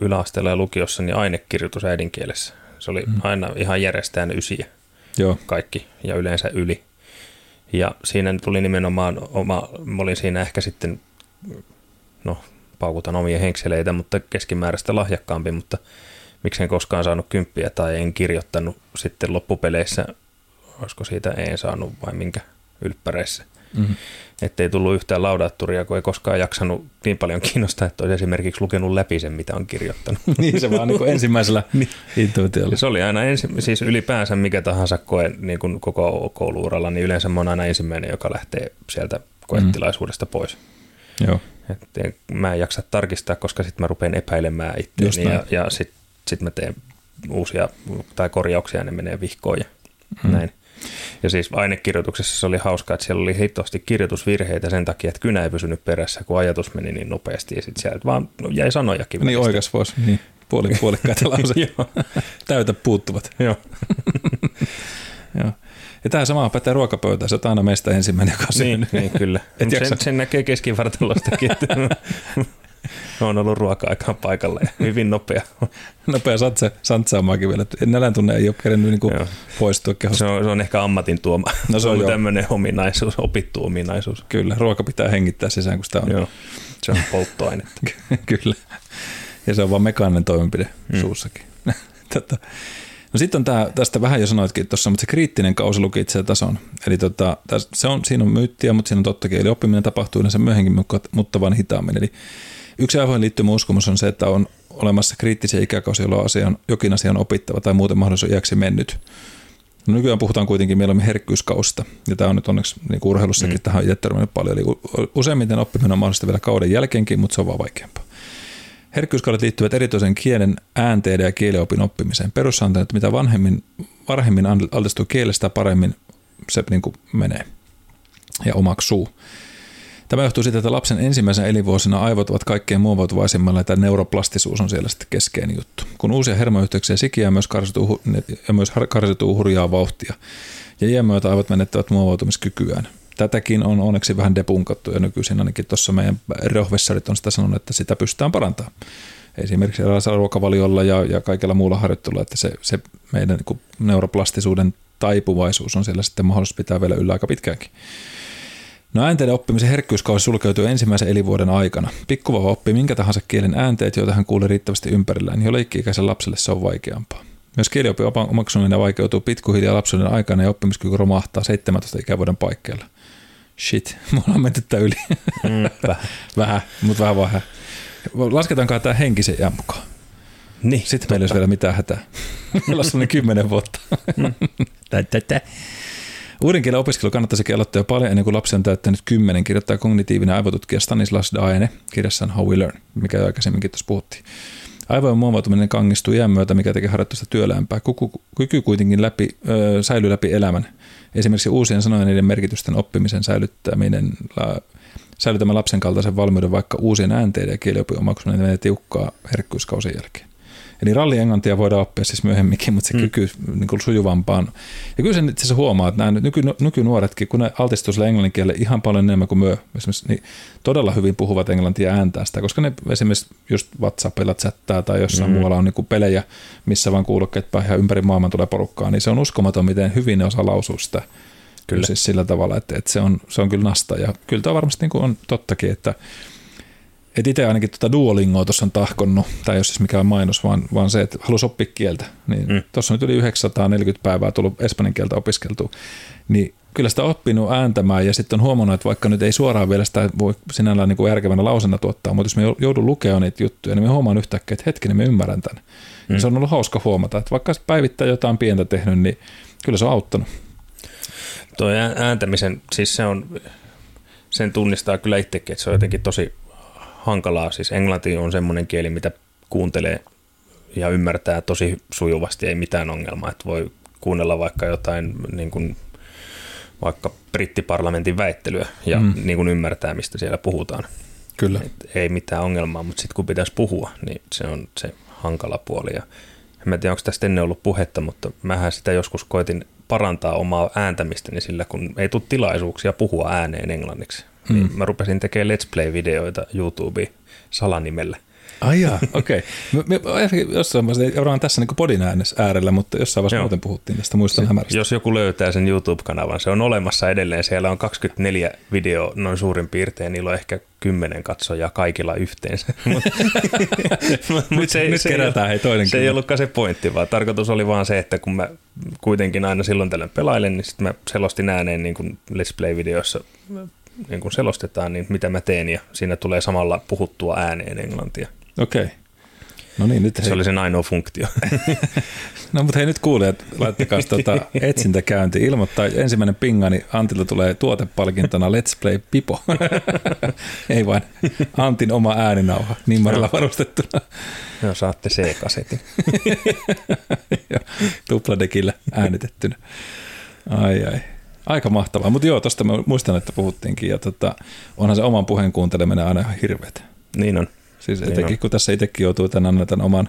yläasteella ja lukiossa niin ainekirjoitus äidinkielessä. Se oli mm. aina ihan järjestään ysiä. Joo. Kaikki ja yleensä yli. Ja siinä tuli nimenomaan oma, mä olin siinä ehkä sitten, no paukutan omia henkseleitä, mutta keskimääräistä lahjakkaampi, mutta miksen koskaan saanut kymppiä tai en kirjoittanut sitten loppupeleissä, olisiko siitä en saanut vai minkä ylppäreissä. Mm-hmm. Että ei tullut yhtään laudatturia, kun ei koskaan jaksanut niin paljon kiinnostaa, että olisi esimerkiksi lukenut läpi sen, mitä on kirjoittanut. (laughs) niin se vaan niin kuin ensimmäisellä (laughs) niin. intuitiolla. Se oli aina ensi, siis ylipäänsä mikä tahansa koe niin kuin koko kouluuralla, niin yleensä mä oon aina ensimmäinen, joka lähtee sieltä koettilaisuudesta pois. Joo. Et mä en jaksa tarkistaa, koska sitten mä rupean epäilemään itseäni ja, ja sitten sit mä teen uusia tai korjauksia ja ne menee vihkoon ja hmm. näin. Ja siis ainekirjoituksessa se oli hauskaa, että siellä oli hitosti kirjoitusvirheitä sen takia, että kynä ei pysynyt perässä, kun ajatus meni niin nopeasti ja sitten sieltä vaan jäi sanojakin. Niin oikeas voisi, niin puoli, puolikkaita lauseita. (laughs) Täytä puuttuvat. (laughs) Joo. (laughs) Joo. Ja tämä sama pätee ruokapöytään, se on aina meistä ensimmäinen, joka on niin, niin, kyllä. Et sen, sen, näkee keskivartalostakin, on ollut ruoka-aikaan paikalla ja hyvin nopea. nopea satse, santsaamaakin vielä. Nälän tunne ei ole kerennyt niin kuin poistua kehosta. Se on, se on ehkä ammatin tuoma. No se on, on tämmöinen ominaisuus, opittu ominaisuus. Kyllä, ruoka pitää hengittää sisään, kun sitä on. Joo, se on polttoainetta. (laughs) Kyllä, ja se on vaan mekaaninen toimenpide mm. suussakin. (laughs) Tätä. No sitten on tää, tästä vähän jo sanoitkin tuossa, mutta se kriittinen kausi itse tason. Eli tota, se on, siinä on myyttiä, mutta siinä on tottakin. Eli oppiminen tapahtuu yleensä myöhemmin, mutta vain hitaammin. Eli yksi avoin liittymä uskomus on se, että on olemassa kriittisiä ikäkausia, jolloin asian, jokin asia on opittava tai muuten mahdollisuus iäksi mennyt. No nykyään puhutaan kuitenkin mieluummin herkkyyskausta, ja tämä on nyt onneksi niin kuin urheilussakin mm. tähän on paljon. Eli useimmiten oppiminen on mahdollista vielä kauden jälkeenkin, mutta se on vaan vaikeampaa. Herkkyyskaudet liittyvät erityisen kielen äänteiden ja kieliopin oppimiseen. Perussääntö, että mitä vanhemmin, varhemmin altistuu kielestä, paremmin se niin kuin menee ja omaksuu. Tämä johtuu siitä, että lapsen ensimmäisen elinvuosina aivot ovat kaikkein muovautuvaisimmalla ja tämä neuroplastisuus on siellä sitten keskeinen juttu. Kun uusia hermoyhteyksiä sikiää myös karsituu, ja myös karsituu hurjaa vauhtia ja iän myötä aivot menettävät muovautumiskykyään. Tätäkin on onneksi vähän depunkattu ja nykyisin ainakin tuossa meidän rohvessarit on sitä sanonut, että sitä pystytään parantamaan. Esimerkiksi erilaisella ruokavaliolla ja, ja kaikella muulla harjoittelulla, että se, se meidän niin neuroplastisuuden taipuvaisuus on siellä sitten mahdollista pitää vielä yllä aika pitkäänkin. No äänteiden oppimisen herkkyyskausi sulkeutuu ensimmäisen elinvuoden aikana. Pikkuvauva oppii minkä tahansa kielen äänteet, joita hän kuulee riittävästi ympärillään. Jo leikki-ikäisen lapselle se on vaikeampaa. Myös kieliopin omaksuminen vaikeutuu pikkuhiljaa lapsuuden aikana ja oppimiskyky romahtaa 17 ikävuoden paikkeilla. Shit, (laughs) me ollaan menty yli. Mm, (laughs) vähän. vähän, mutta vähän vähän. Lasketaankaan tämä henkisen jään mukaan. Niin, Sitten totta. meillä ei olisi vielä mitään hätää. (laughs) Meillä on sellainen kymmenen vuotta. Mm. Uuden kielen opiskelu kannattaisi aloittaa jo paljon ennen kuin lapsi on täyttänyt kymmenen, kirjoittaa kognitiivinen aivotutkija Stanislas Daene kirjassaan How We Learn, mikä jo aikaisemminkin tuossa puhuttiin. Aivojen muovautuminen kangistuu iän myötä, mikä tekee harjoitusta työlämpää. Kyky kuitenkin läpi, ö, säilyy läpi elämän. Esimerkiksi uusien sanojen niiden merkitysten oppimisen säilyttäminen, la, säilytämään lapsen kaltaisen valmiuden vaikka uusien äänteiden ja kieliopin omaksuminen menee tiukkaa herkkyyskausien jälkeen. Eli rallienglantia voidaan oppia siis myöhemminkin, mutta se mm. kyky niin kuin sujuvampaan. Ja kyllä sen itse huomaa, että nämä nyky, nykynuoretkin, kun ne altistuu sille englannin ihan paljon enemmän kuin myö, esimerkiksi, niin todella hyvin puhuvat englantia ääntää sitä, koska ne esimerkiksi just WhatsAppilla chattaa tai jossain mm. muualla on niin kuin pelejä, missä vaan kuulokkeet päin ympäri maailman tulee porukkaa, niin se on uskomaton, miten hyvin ne osaa lausua sitä. Kyllä. Siis sillä tavalla, että, että se, on, se on kyllä nasta. Ja kyllä tämä varmasti niin kuin on tottakin, että Et itse ainakin tuota Duolingoa tuossa on tahkonnut, tai jos siis mikään mainos, vaan, vaan se, että halusi oppia kieltä. Niin mm. Tuossa on nyt yli 940 päivää tullut espanjan kieltä opiskeltua. Niin kyllä sitä oppinut ääntämään ja sitten on huomannut, että vaikka nyt ei suoraan vielä sitä voi sinällään niin kuin järkevänä lausena tuottaa, mutta jos me joudun lukemaan niitä juttuja, niin me huomaan yhtäkkiä, että hetkinen, me ymmärrän tämän. Mm. se on ollut hauska huomata, että vaikka päivittäin jotain pientä tehnyt, niin kyllä se on auttanut. Tuo ääntämisen, siis se on, sen tunnistaa kyllä itsekin, että se on jotenkin tosi hankalaa. Siis englanti on semmoinen kieli, mitä kuuntelee ja ymmärtää tosi sujuvasti, ei mitään ongelmaa. Että voi kuunnella vaikka jotain niin kuin, vaikka brittiparlamentin väittelyä ja mm. niin kuin ymmärtää, mistä siellä puhutaan. Kyllä. Et ei mitään ongelmaa, mutta sitten kun pitäisi puhua, niin se on se hankala puoli. Ja en tiedä, onko tästä ennen ollut puhetta, mutta mähän sitä joskus koitin parantaa omaa ääntämistäni sillä, kun ei tule tilaisuuksia puhua ääneen englanniksi. Niin mm. Niin mä rupesin tekemään Let's Play-videoita YouTubeen salanimellä. Ai jaa, (laughs) okei. Okay. Jossain vaiheessa, ollaan tässä niin podin äänes äärellä, mutta jossain vaiheessa muuten puhuttiin tästä muistan hämärästä. Jos joku löytää sen YouTube-kanavan, se on olemassa edelleen. Siellä on 24 video noin suurin piirtein, niillä on ehkä 10 katsojaa kaikilla yhteensä. (laughs) (laughs) nyt, se, nyt se, kerätään hei toinen Se ei ollutkaan se pointti, vaan tarkoitus oli vaan se, että kun mä kuitenkin aina silloin tällöin pelailen, niin sitten mä selostin ääneen niin kuin Let's Play-videoissa niin kuin selostetaan, niin mitä mä teen, ja siinä tulee samalla puhuttua ääneen englantia. Okei. Okay. No niin, nyt Se hei. oli sen ainoa funktio. (laughs) no mutta hei nyt että laittakaa tuota etsintäkäynti. Ilmoittaa ensimmäinen pinga, niin Antilla tulee tuotepalkintona Let's Play Pipo. (laughs) Ei vain Antin oma ääninauha, nimmarilla varustettuna. Joo, saatte C-kasetin. (laughs) Tupladekillä äänitettynä. Ai ai. Aika mahtavaa, mutta joo, tuosta muistan, että puhuttiinkin, ja tota, onhan se oman puheen kuunteleminen aina ihan hirveätä. Niin on. Siis niin etenkin, on. kun tässä itsekin joutuu tänään tämän oman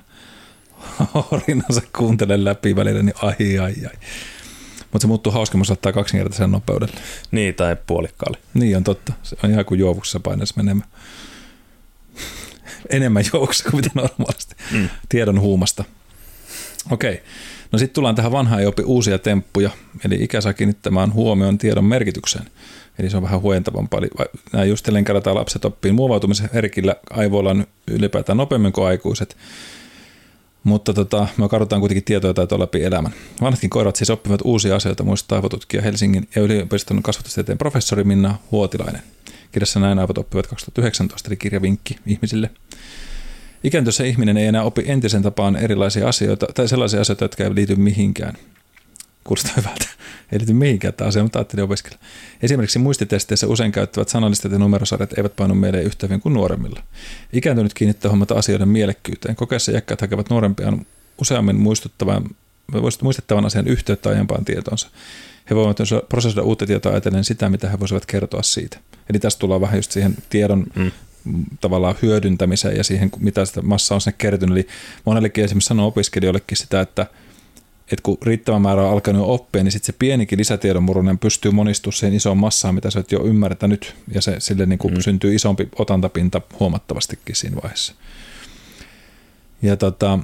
(laughs) horinansa kuuntelen läpi välillä, niin ai ai ai. Mutta se muuttuu hauskemmin ottaa kaksinkertaisen nopeudelle. Niin, tai puolikkaalle. Niin on totta. Se on ihan kuin juovuksessa painaisi menemään. (laughs) Enemmän juovuksessa kuin mitä normaalisti. Mm. Tiedon huumasta. Okei. Okay. No sitten tullaan tähän vanhaan ja opi uusia temppuja, eli ikä saa kiinnittämään huomioon tiedon merkitykseen. Eli se on vähän huojentavampaa. Eli nämä just kerrotaan lapset oppii muovautumisen herkillä aivoilla on ylipäätään nopeammin kuin aikuiset. Mutta tota, me katsotaan kuitenkin tietoja taitoa läpi elämän. Vanhatkin koirat siis oppivat uusia asioita, muista aivotutkija Helsingin ja yliopiston kasvatustieteen professori Minna Huotilainen. Kirjassa näin aivot oppivat 2019, eli kirjavinkki ihmisille – Ikääntyessä ihminen ei enää opi entisen tapaan erilaisia asioita tai sellaisia asioita, jotka eivät liity mihinkään. Kuulostaa hyvältä. (laughs) Ei liity mihinkään tämä asia, mutta ajattelin opiskella. Esimerkiksi muistitesteissä usein käyttävät sanallistet ja numerosarjat eivät painu meille yhtä hyvin kuin nuoremmilla. Ikääntynyt kiinnittää huomata asioiden mielekkyyteen. Kokeessa jäkkäät hakevat nuorempiaan useammin muistuttavan, muistettavan asian yhteyttä aiempaan tietoonsa. He voivat prosessoida uutta tietoa ajatellen sitä, mitä he voisivat kertoa siitä. Eli tästä tullaan vähän just siihen tiedon mm tavallaan hyödyntämiseen ja siihen, mitä sitä massaa on sinne kertynyt. Eli monellekin esimerkiksi sanoo opiskelijoillekin sitä, että, että kun riittävä määrä on alkanut oppia, niin sitten se pienikin lisätiedonmurunen pystyy monistumaan siihen isoon massaan, mitä sä oot jo ymmärtänyt, ja se, sille niin kuin mm. syntyy isompi otantapinta huomattavastikin siinä vaiheessa. Ja tota,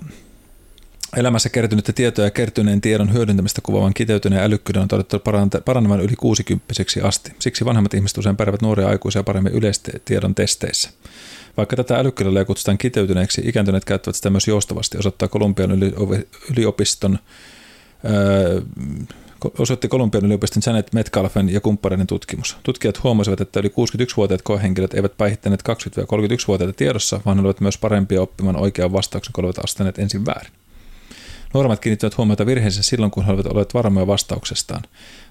Elämässä kertynyttä tietoa ja kertyneen tiedon hyödyntämistä kuvaavan kiteytyneen älykkyyden on todettu parannavan yli 60 asti. Siksi vanhemmat ihmiset usein pärjäävät nuoria aikuisia paremmin yleistiedon testeissä. Vaikka tätä älykkyydellä kutsutaan kiteytyneeksi, ikääntyneet käyttävät sitä myös joustavasti, osoittaa Kolumbian yliopiston öö, osoitti Kolumbian yliopiston Janet Metcalfen ja kumppaneiden tutkimus. Tutkijat huomasivat, että yli 61-vuotiaat koehenkilöt eivät päihittäneet 20-31-vuotiaita tiedossa, vaan olivat myös parempia oppimaan oikean vastauksen, kun olivat astaneet ensin väärin. Nuoremmat kiinnittivät huomiota virheensä silloin, kun he olivat olleet varmoja vastauksestaan.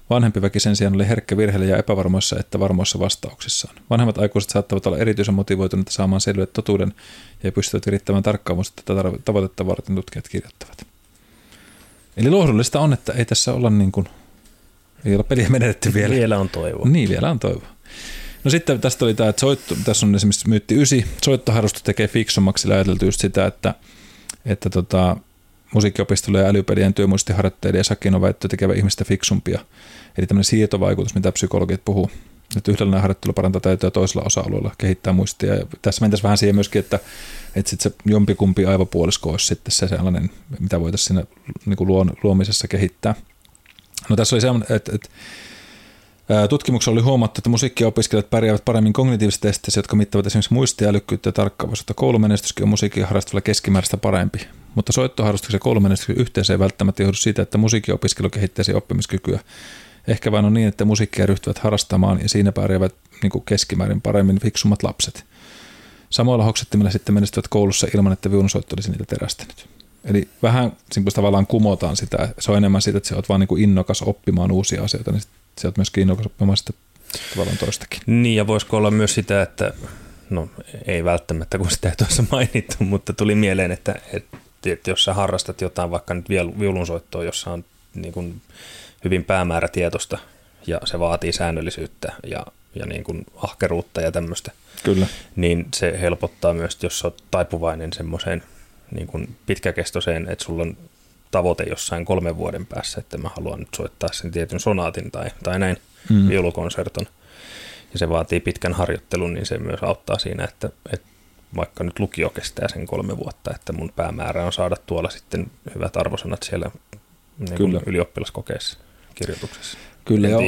Vanhempi väki sen sijaan oli herkkä virheille ja epävarmoissa että varmoissa vastauksissaan. Vanhemmat aikuiset saattavat olla erityisen motivoituneita saamaan selville totuuden ja pystyvät virittämään tarkkaamusta tätä tavoitetta varten tutkijat kirjoittavat. Eli lohdullista on, että ei tässä olla niin kuin, ei ole peliä menetetty vielä. Vielä on toivoa. Niin, vielä on toivoa. No sitten tästä oli tämä, että soitto, tässä on esimerkiksi myytti 9, soittoharrastus tekee fiksummaksi, ajateltu just sitä, että, että tota, musiikkiopistolla ja älypelien työmuistiharjoitteiden ja Sakino väittö tekevä ihmistä fiksumpia. Eli tämmöinen siirtovaikutus, mitä psykologit puhuu. Että yhdellä harjoittelu parantaa taitoja toisella osa-alueella, kehittää muistia. Ja tässä mentäisiin vähän siihen myöskin, että, että sit se jompikumpi aivopuolisko olisi sitten se sellainen, mitä voitaisiin siinä niin kuin luomisessa kehittää. No tässä oli semmoinen, että, että Tutkimuksessa oli huomattu, että musiikkiopiskelijat pärjäävät paremmin kognitiivisissa testeissä, jotka mittavat esimerkiksi muistia, älykkyyttä ja tarkkaavuutta. Koulumenestyskin on musiikin harrastavalla keskimääräistä parempi, mutta soittoharrastuksen koulumenestyksen yhteensä ei välttämättä johdu siitä, että musiikkiopiskelu kehittäisi oppimiskykyä. Ehkä vain on niin, että musiikkia ryhtyvät harrastamaan ja siinä pärjäävät niin keskimäärin paremmin fiksummat lapset. Samoilla hoksettimilla sitten menestyvät koulussa ilman, että viulunsoitto olisi niitä terästänyt. Eli vähän niin tavallaan kumotaan sitä. Se on enemmän siitä, että sä oot vaan niin innokas oppimaan uusia asioita, niin sä oot myöskin innokas oppimaan sitä tavallaan toistakin. Niin, ja voisiko olla myös sitä, että no ei välttämättä, kun sitä ei tuossa mainittu, mutta tuli mieleen, että, että, että jos sä harrastat jotain, vaikka nyt viulunsoittoa, jossa on niin kuin hyvin päämäärätietoista ja se vaatii säännöllisyyttä ja, ja niin kuin ahkeruutta ja tämmöistä, Kyllä. niin se helpottaa myös, jos sä oot taipuvainen semmoiseen niin kuin pitkäkestoiseen, että sulla on tavoite jossain kolmen vuoden päässä, että mä haluan nyt soittaa sen tietyn sonaatin tai, tai näin mm. viulukonserton, ja se vaatii pitkän harjoittelun, niin se myös auttaa siinä, että, että vaikka nyt lukio kestää sen kolme vuotta, että mun päämäärä on saada tuolla sitten hyvät arvosanat siellä niin Kyllä. ylioppilaskokeessa kirjoituksessa. Kyllä joo.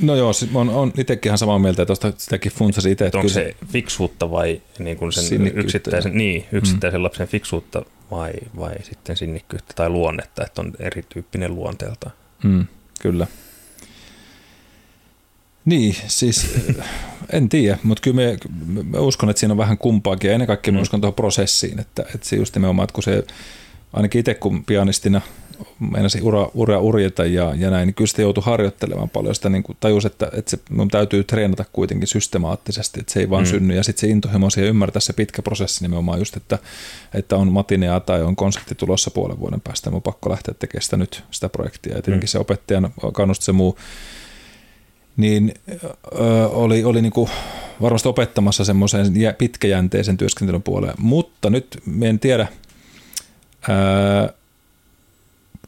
No joo, on, on itsekin ihan samaa mieltä, että sitäkin funtsasi itse. Onko se fiksuutta vai niin kuin sen yksittäisen, niin, yksittäisen mm. lapsen fiksuutta vai, vai sitten sinnikkyyttä tai luonnetta, että on erityyppinen luonteelta. Mm, kyllä. Niin, siis en tiedä, mutta kyllä me, mä uskon, että siinä on vähän kumpaakin ja ennen kaikkea mm. uskon tuohon prosessiin, että, että se just nimenomaan, että kun se ainakin itse kun pianistina meinasi ura, ura urjeta ja, ja näin, niin kyllä sitä joutui harjoittelemaan paljon. Sitä niin kuin tajus, että, että se, mun täytyy treenata kuitenkin systemaattisesti, että se ei vaan mm. synny. Ja sitten se intohimo siihen ymmärtää se pitkä prosessi nimenomaan just, että, että on matinea tai on konsertti tulossa puolen vuoden päästä. Mun pakko lähteä tekemään sitä nyt, sitä projektia. Ja tietenkin mm. se opettajan kannustus se muu, niin ö, oli, oli niin kuin varmasti opettamassa semmoisen pitkäjänteisen työskentelyn puoleen. Mutta nyt en tiedä,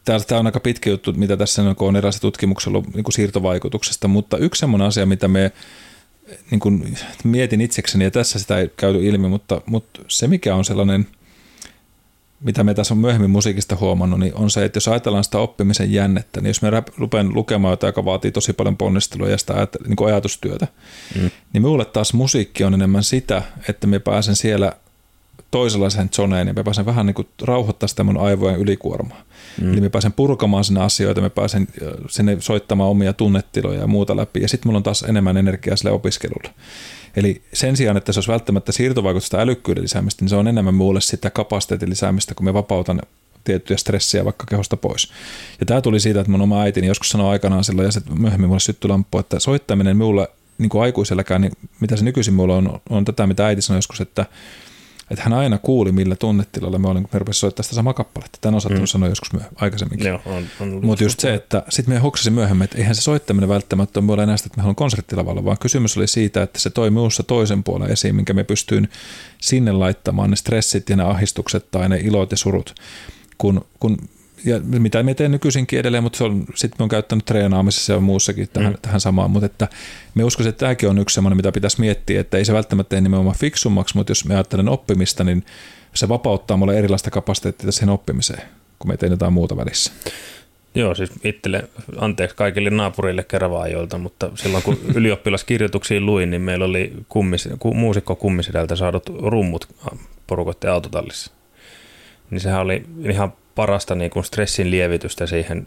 Tämä on aika pitkä juttu, mitä tässä on, erilaisia tutkimuksia ollut niin kuin siirtovaikutuksesta, mutta yksi semmoinen asia, mitä me niin kuin mietin itsekseni, ja tässä sitä ei käyty ilmi, mutta, mutta se mikä on sellainen, mitä me tässä on myöhemmin musiikista huomannut, niin on se, että jos ajatellaan sitä oppimisen jännettä, niin jos me rupean lukemaan jotain, joka vaatii tosi paljon ponnistelua ja sitä niin kuin ajatustyötä, mm. niin minulle taas musiikki on enemmän sitä, että me pääsen siellä toisenlaiseen zoneen ja me pääsen vähän niin kuin rauhoittaa sitä mun aivojen ylikuormaa. Mm. Eli me pääsen purkamaan sinne asioita, me pääsen sinne soittamaan omia tunnetiloja ja muuta läpi, ja sitten mulla on taas enemmän energiaa sille opiskelulle. Eli sen sijaan, että se olisi välttämättä siirtovaikutusta älykkyyden lisäämistä, niin se on enemmän mulle sitä kapasiteetin lisäämistä, kun me vapautan tiettyjä stressiä vaikka kehosta pois. Ja tämä tuli siitä, että mun oma äitini joskus sanoi aikanaan silloin, ja sitten myöhemmin mulle syttyi lamppu, että soittaminen mulle niin kuin aikuiselläkään, niin mitä se nykyisin mulla on, on tätä, mitä äiti sanoi joskus, että että hän aina kuuli, millä tunnetilalla me olin, kun me rupesimme soittaa sitä samaa kappaletta. Tämän osattu mm. sanoa joskus myöhemmin, aikaisemminkin. Mutta just se, että sitten me hoksasin myöhemmin, että eihän se soittaminen välttämättä ole enää sitä, että me haluamme konserttilavalla, vaan kysymys oli siitä, että se toi minussa toisen puolen esiin, minkä me pystyin sinne laittamaan ne stressit ja ne ahistukset tai ne ilot ja surut. Kun, kun ja mitä me teen nykyisinkin edelleen, mutta se on, sitten me on käyttänyt treenaamisessa ja muussakin tähän, mm. tähän samaan, mutta että me uskoisin, että tämäkin on yksi sellainen, mitä pitäisi miettiä, että ei se välttämättä tee nimenomaan fiksummaksi, mutta jos me ajattelen oppimista, niin se vapauttaa mulle erilaista kapasiteettia siihen oppimiseen, kun me teemme jotain muuta välissä. Joo, siis itselle, anteeksi kaikille naapurille keravaajoilta, mutta silloin kun (laughs) ylioppilaskirjoituksiin luin, niin meillä oli kummis, muusikko kummisidältä saadut rummut porukoiden autotallissa. Niin sehän oli ihan parasta niin kuin stressin lievitystä siihen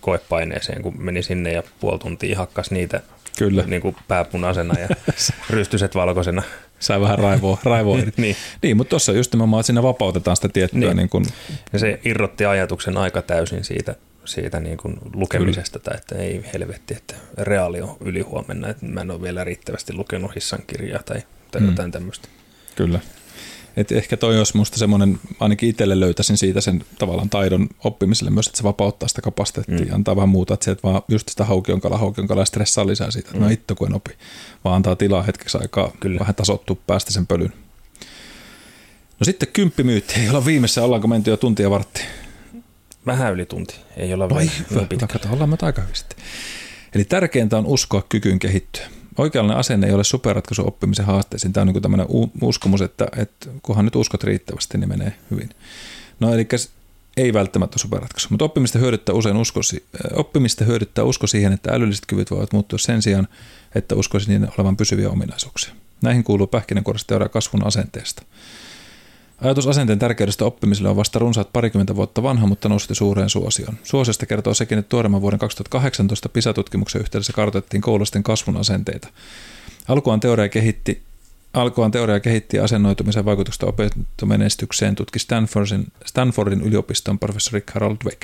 koepaineeseen, kun meni sinne ja puoli tuntia hakkas niitä Kyllä. Niin kuin pääpunaisena ja (laughs) rystyset valkoisena. Sai vähän raivoa. raivoa. (laughs) niin. niin, mutta tuossa just nimenomaan, että siinä vapautetaan sitä tiettyä. Niin. Niin kuin... Ja se irrotti ajatuksen aika täysin siitä, siitä niin kuin lukemisesta, tai että ei helvetti, että reaali on ylihuomenna, että mä en ole vielä riittävästi lukenut hissan kirjaa tai, tai mm. jotain tämmöistä. Kyllä. Et ehkä toi olisi musta semmoinen, ainakin itselle löytäisin siitä sen tavallaan taidon oppimiselle myös, että se vapauttaa sitä kapasiteettia mm. antaa vähän muuta, että se, että vaan just sitä haukionkala, haukionkala stressaa lisää siitä, että mm. no itto kun en opi, vaan antaa tilaa hetkeksi aikaa Kyllä. vähän tasottua päästä sen pölyn. No sitten kymppimyytti, ei olla viimeisessä, ollaanko menty jo tuntia vartti? Vähän yli tunti, ei olla Vai hyvä, kato, ollaan me aika hyvin sitten. Eli tärkeintä on uskoa kykyyn kehittyä oikeanlainen asenne ei ole superratkaisu oppimisen haasteisiin. Tämä on niin tämmöinen uskomus, että, että kunhan nyt uskot riittävästi, niin menee hyvin. No eli ei välttämättä superratkaisu, mutta oppimista hyödyttää usein usko, oppimista hyödyttää usko siihen, että älylliset kyvyt voivat muuttua sen sijaan, että uskoisi niiden olevan pysyviä ominaisuuksia. Näihin kuuluu pähkinänkuoressa kasvun asenteesta. Ajatus asenteen tärkeydestä oppimiselle on vasta runsaat parikymmentä vuotta vanha, mutta nousi suureen suosioon. Suosiosta kertoo sekin, että tuoreemman vuoden 2018 PISA-tutkimuksen yhteydessä kartoitettiin koulusten kasvun asenteita. Alkuaan teoria kehitti Alkuaan teoria kehitti asennoitumisen vaikutusta opintomenestykseen tutki Stanfordin, Stanfordin yliopiston professori Rick Harold Dweck.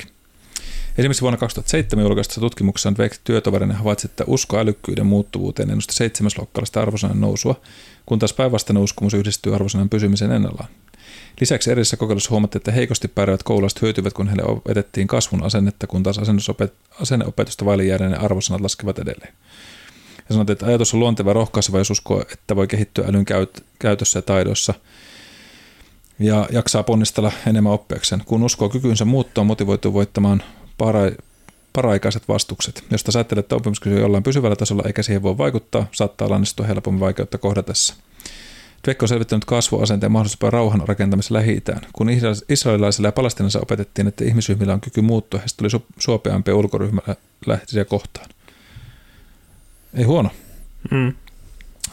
Esimerkiksi vuonna 2007 julkaistussa tutkimuksessa Dweck työtoverinen havaitsi, että usko älykkyyden muuttuvuuteen ennusti seitsemäsluokkalaista arvosanan nousua, kun taas päinvastainen uskomus yhdistyy arvosanan pysymiseen ennallaan. Lisäksi edellisessä kokeilussa huomattiin, että heikosti pärjäävät koululaiset hyötyvät, kun heille opetettiin kasvun asennetta, kun taas asenneopetusta vaille jääneiden arvosanat laskevat edelleen. Ja sanottiin, että ajatus on luonteva rohkaiseva, jos uskoo, että voi kehittyä älyn käytössä ja taidoissa ja jaksaa ponnistella enemmän oppiakseen. Kun uskoo kykynsä muuttua, motivoituu voittamaan para- paraikaiset vastukset. Jos taas ajattelee, että oppimiskyky on jollain pysyvällä tasolla eikä siihen voi vaikuttaa, saattaa lannistua helpommin vaikeutta kohdatessa. Dweck on selvittänyt kasvuasenteen mahdollisuus rauhan rakentamisen lähi Kun israelilaisille ja palestinaisille opetettiin, että ihmisryhmillä on kyky muuttua, heistä tuli suopeampia ulkoryhmällä lähtisiä kohtaan. Ei huono. Mm.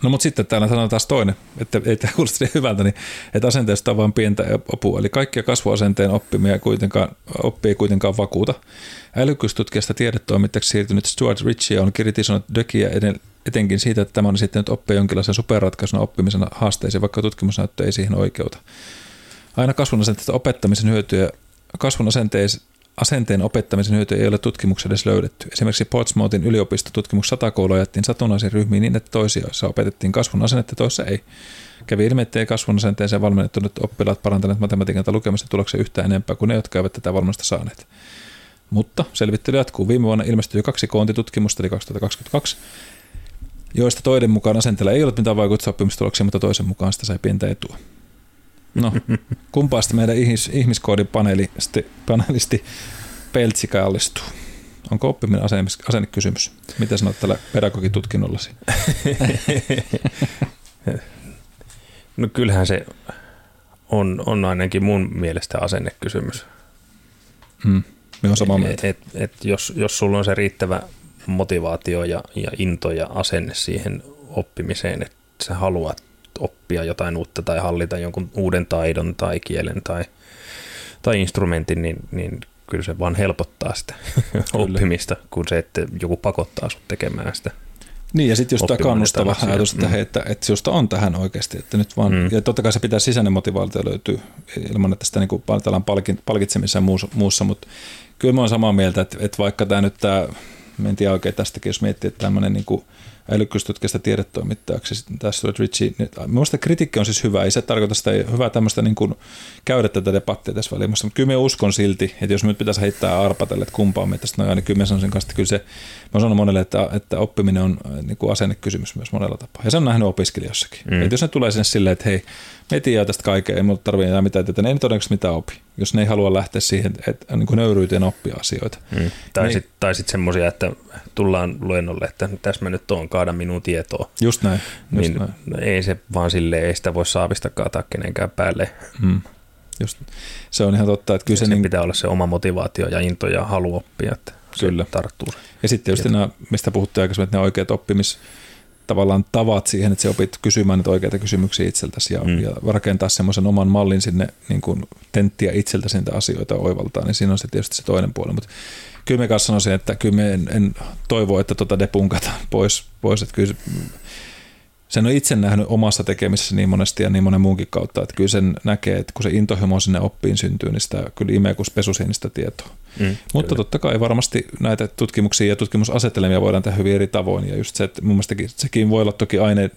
No mutta sitten täällä sanotaan taas toinen, että ei tämä kuulosta niin hyvältä, niin että asenteesta on vain pientä opua. Eli kaikkia kasvuasenteen oppimia kuitenkaan, oppii kuitenkaan vakuuta. Älykkyystutkijasta tiedetoimittajaksi siirtynyt Stuart Ritchie on kritisoinut Dökiä etenkin siitä, että tämä on sitten oppia jonkinlaisen superratkaisuna oppimisen haasteisiin, vaikka tutkimusnäyttö ei siihen oikeuta. Aina kasvun asenteesta opettamisen hyötyjä, kasvun asenteen opettamisen hyötyä ei ole tutkimuksessa edes löydetty. Esimerkiksi Portsmouthin yliopistotutkimus sata koulua jättiin satunnaisiin ryhmiin niin, että toisioissa opetettiin kasvun asennetta, toissa ei. Kävi ilmi, ettei kasvun asenteeseen valmennettuneet oppilaat parantaneet matematiikan tai lukemisen tuloksia yhtään enempää kuin ne, jotka eivät tätä valmennusta saaneet. Mutta selvittely jatkuu. Viime vuonna ilmestyi kaksi koontitutkimusta, eli 2022, joista toiden mukaan asenteella ei ollut mitään vaikutusta oppimistuloksiin, mutta toisen mukaan sitä sai pientä etua. No, (laughs) kumpaasta meidän ihmis, ihmiskoodin panelisti, panelisti Peltsi kallistuu? Onko oppiminen asennekysymys? Mitä sanot tällä pedagogitutkinnollasi? (laughs) no kyllähän se on, on ainakin mun mielestä asennekysymys. Hmm, on samaa mieltä. Et, et, et jos, jos sulla on se riittävä motivaatio ja, ja into ja asenne siihen oppimiseen, että sä haluat oppia jotain uutta tai hallita jonkun uuden taidon tai kielen tai, tai instrumentin, niin, niin kyllä se vaan helpottaa sitä oppimista, kuin se, että joku pakottaa sut tekemään sitä. Niin, ja sitten just tämä kannustava ajatus, että, mm. että, että sinusta on tähän oikeasti, että nyt vaan, mm. ja totta kai se pitää sisäinen motivaatio löytyy ilman, että sitä niin kuin palkitsemisessa ja muussa, muussa, mutta kyllä mä oon samaa mieltä, että, että vaikka tämä nyt tämä, en tiedä oikein tästäkin, jos miettii, että tämmöinen niin kuin älykkyystutkijasta tiedetoimittajaksi tässä Stuart Ritchie. Minusta kritiikki on siis hyvä, ei se tarkoita sitä hyvää tämmöistä niin kuin käydä tätä debattia tässä väliin, mutta kyllä minä uskon silti, että jos nyt pitäisi heittää arpatelle, että kumpaa me tästä noin, niin kyllä minä sanoisin kanssa, että kyllä se, mä sanon monelle, että, että oppiminen on äh, niin kuin asennekysymys myös monella tapaa. Ja se on nähnyt opiskelijassakin. Mm. Että jos ne tulee sinne silleen, että hei, me tiedä tästä kaikkea, ei minulle tarvitse enää mitään tietää, ne ei todennäköisesti mitään opi, jos ne ei halua lähteä siihen, että niin kuin nöyryyteen oppia asioita. Mm. Tai niin, sitten sit semmoisia, että tullaan luennolle, että tässä mä nyt oon, kaada minun tietoa. Just näin. Just niin näin. ei se vaan sille ei sitä voi saavista kaataa kenenkään päälle. Mm. Just. Se on ihan totta. Että kyllä se, se niin... pitää olla se oma motivaatio ja into ja halu oppia, että kyllä. tarttuu. Ja sitten just nämä, mistä puhuttiin aikaisemmin, että ne oikeat oppimis tavallaan tavat siihen, että se opit kysymään niitä oikeita kysymyksiä itseltäsi ja, mm. ja rakentaa semmoisen oman mallin sinne niin kuin tenttiä itseltäsi niitä asioita oivaltaa, niin siinä on se tietysti se toinen puoli. Mutta kyllä me kanssa sanoisin, että kyllä me en, en toivo, että tota depunkataan pois, pois että kyllä sen on itse nähnyt omassa tekemisessä niin monesti ja niin monen muunkin kautta, että kyllä sen näkee, että kun se intohimo sinne oppiin syntyy, niin sitä kyllä imee kuin pesusiinistä tietoa. Mm, Mutta kyllä. totta kai varmasti näitä tutkimuksia ja tutkimusasetelmia voidaan tehdä hyvin eri tavoin ja just se, että mun sekin voi olla toki aine,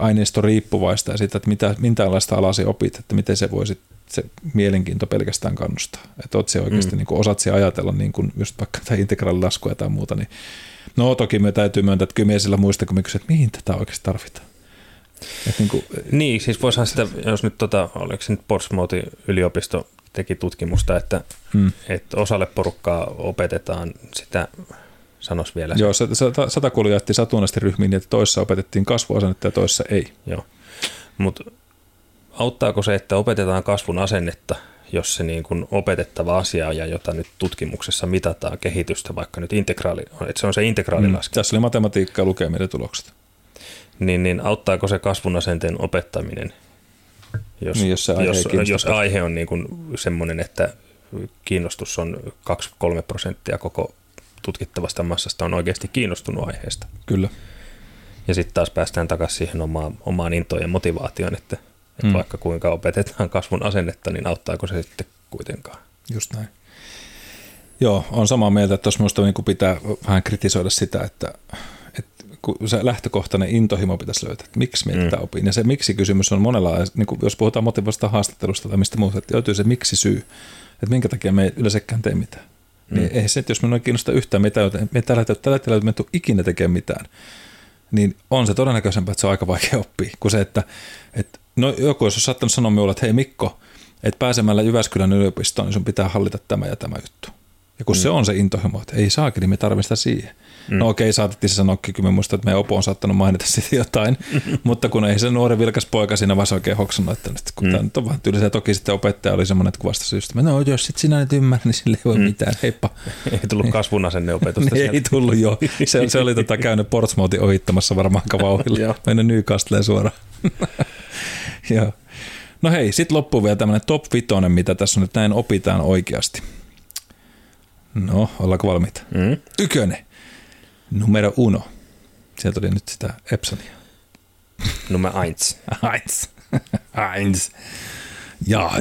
aineisto riippuvaista ja siitä, että mitä, minkälaista alaa se opit, että miten se voi se mielenkiinto pelkästään kannustaa. Että oot oikeasti, mm. niin kuin, osaat se ajatella niin kuin just vaikka tämä integraalilaskua tai muuta, niin No toki me täytyy myöntää, että kyllä me sillä muista, kun me kysyt, että mihin tätä oikeasti tarvitaan. Et niin, kuin, niin, siis voisihan sitä, jos nyt tota, oliko se nyt Portsmouthin yliopisto teki tutkimusta, että, hmm. että osalle porukkaa opetetaan sitä, sanos vielä. Joo, sata, sata jaettiin satunnaisesti ryhmiin, että toissa opetettiin kasvuasennetta ja toissa ei. Joo, mutta auttaako se, että opetetaan kasvun asennetta jos se niin kuin opetettava asia ja jota nyt tutkimuksessa mitataan kehitystä, vaikka nyt integraali, että se on se integraalilaskenta. Mm, tässä oli matematiikka ja lukeminen tulokset. Niin, niin auttaako se kasvun asenteen opettaminen, jos, Niin, jos aihe jos, jos aihe on niin kuin semmoinen, että kiinnostus on 2-3 prosenttia koko tutkittavasta massasta on oikeasti kiinnostunut aiheesta. Kyllä. Ja sitten taas päästään takaisin siihen omaan, omaan intoon ja motivaatioon, että, että Mm. vaikka kuinka opetetaan kasvun asennetta, niin auttaako se sitten kuitenkaan. Just näin. Joo, on samaa mieltä, että tuossa minusta niin pitää vähän kritisoida sitä, että, että kun se lähtökohtainen intohimo pitäisi löytää, että miksi me Mm. tätä opin. Ja se miksi-kysymys on monella, niin kuin jos puhutaan motivoista haastattelusta tai mistä muuta, että löytyy se miksi-syy, että minkä takia me ei yleensäkään tee mitään. Mm. Niin eihän se, että jos minua ei kiinnosta yhtään mitään, me tällä hetkellä, me ei tule ikinä tekemään mitään, niin on se todennäköisempää, että se on aika vaikea oppia, kuin se, että, että no joku jos on saattanut sanoa minulle, että hei Mikko, että pääsemällä Jyväskylän yliopistoon, niin sun pitää hallita tämä ja tämä juttu. Ja kun mm. se on se intohimo, että ei saakeli, me tarvitsemme sitä siihen. Mm. No okei, saatettiin se sanoakin, kyllä mä muistan, että meidän opo on saattanut mainita siitä jotain, (laughs) mutta kun ei se nuori vilkas poika siinä vaiheessa oikein hoksannut, että nyt, kun mm. tämä nyt on vähän tylsä, toki sitten opettaja oli semmoinen, että kuvasta syystä, no jos sit sinä nyt ymmärrät, niin sille ei voi mm. mitään, heippa. (laughs) Ei tullut kasvun asenneopetusta Niin (laughs) ei tullut jo. Se, se oli tota, käynyt Portsmouthin ohittamassa varmaan aika vauhdilla. Joo. Mennyt Newcastleen suoraan. Joo. No hei, sitten loppuu vielä tämmöinen top vitonen, mitä tässä on nyt näin opitaan oikeasti. No, ollaanko valmiita? Mm. Ykönen. Numero uno. Sieltä oli nyt sitä Epsonia. Nummer eins. (laughs) Eins. Eins. Jaa.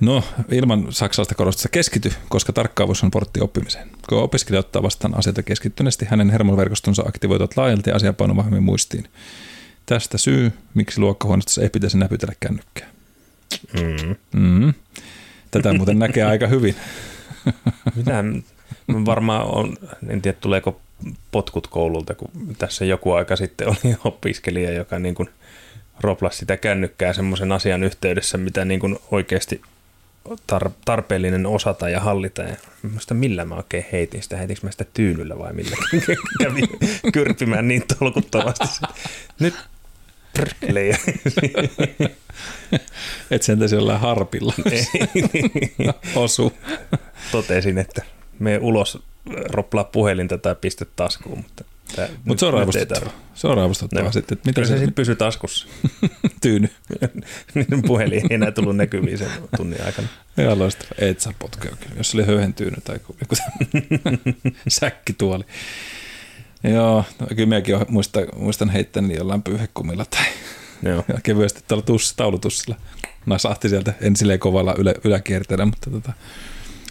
No, ilman saksalaista korostusta keskity, koska tarkkaavuus on portti oppimiseen. Kun opiskelija ottaa vastaan asioita keskittyneesti, hänen hermoverkostonsa aktivoituvat laajalti ja asia painuu vahvemmin muistiin. Tästä syy, miksi luokkahuoneistossa ei pitäisi näpytellä kännykkää. Mm. Mm. Tätä muuten näkee aika hyvin. Mitä varmaan on, en tiedä tuleeko potkut koululta, kun tässä joku aika sitten oli (laughs) opiskelija, joka niin kuin roplasi sitä kännykkää semmoisen asian yhteydessä, mitä niin kuin oikeasti tar- tarpeellinen osata ja hallita. Ja mä muista millä mä oikein heitin sitä, heitinkö mä sitä tyynyllä vai millä (laughs) kävin kyrpimään niin tolkuttomasti. Nyt prkkele. ja- Et sen taisi jollain harpilla osu. Totesin, että me ulos roplaa puhelinta tai pistä taskuun, mutta Mutta se on raivostuttavaa. tarvi. Se on raivostuttavaa No. sitten, että mitä Kyllä se se sitten pysyy taskussa. (laughs) tyyny. Niin Puhelin ei enää tullut näkyviin sen tunnin aikana. Ihan loistava. Et saa potkea kyllä, jos oli höyhentyynyt tai joku (laughs) säkkituoli. Joo, no, kyllä minäkin muistan, muistan heittäni jollain pyyhekumilla tai Joo. (laughs) kevyesti tuolla tuss, taulutussilla. Nasahti sieltä, en silleen kovalla ylä, yläkierteellä, mutta tota,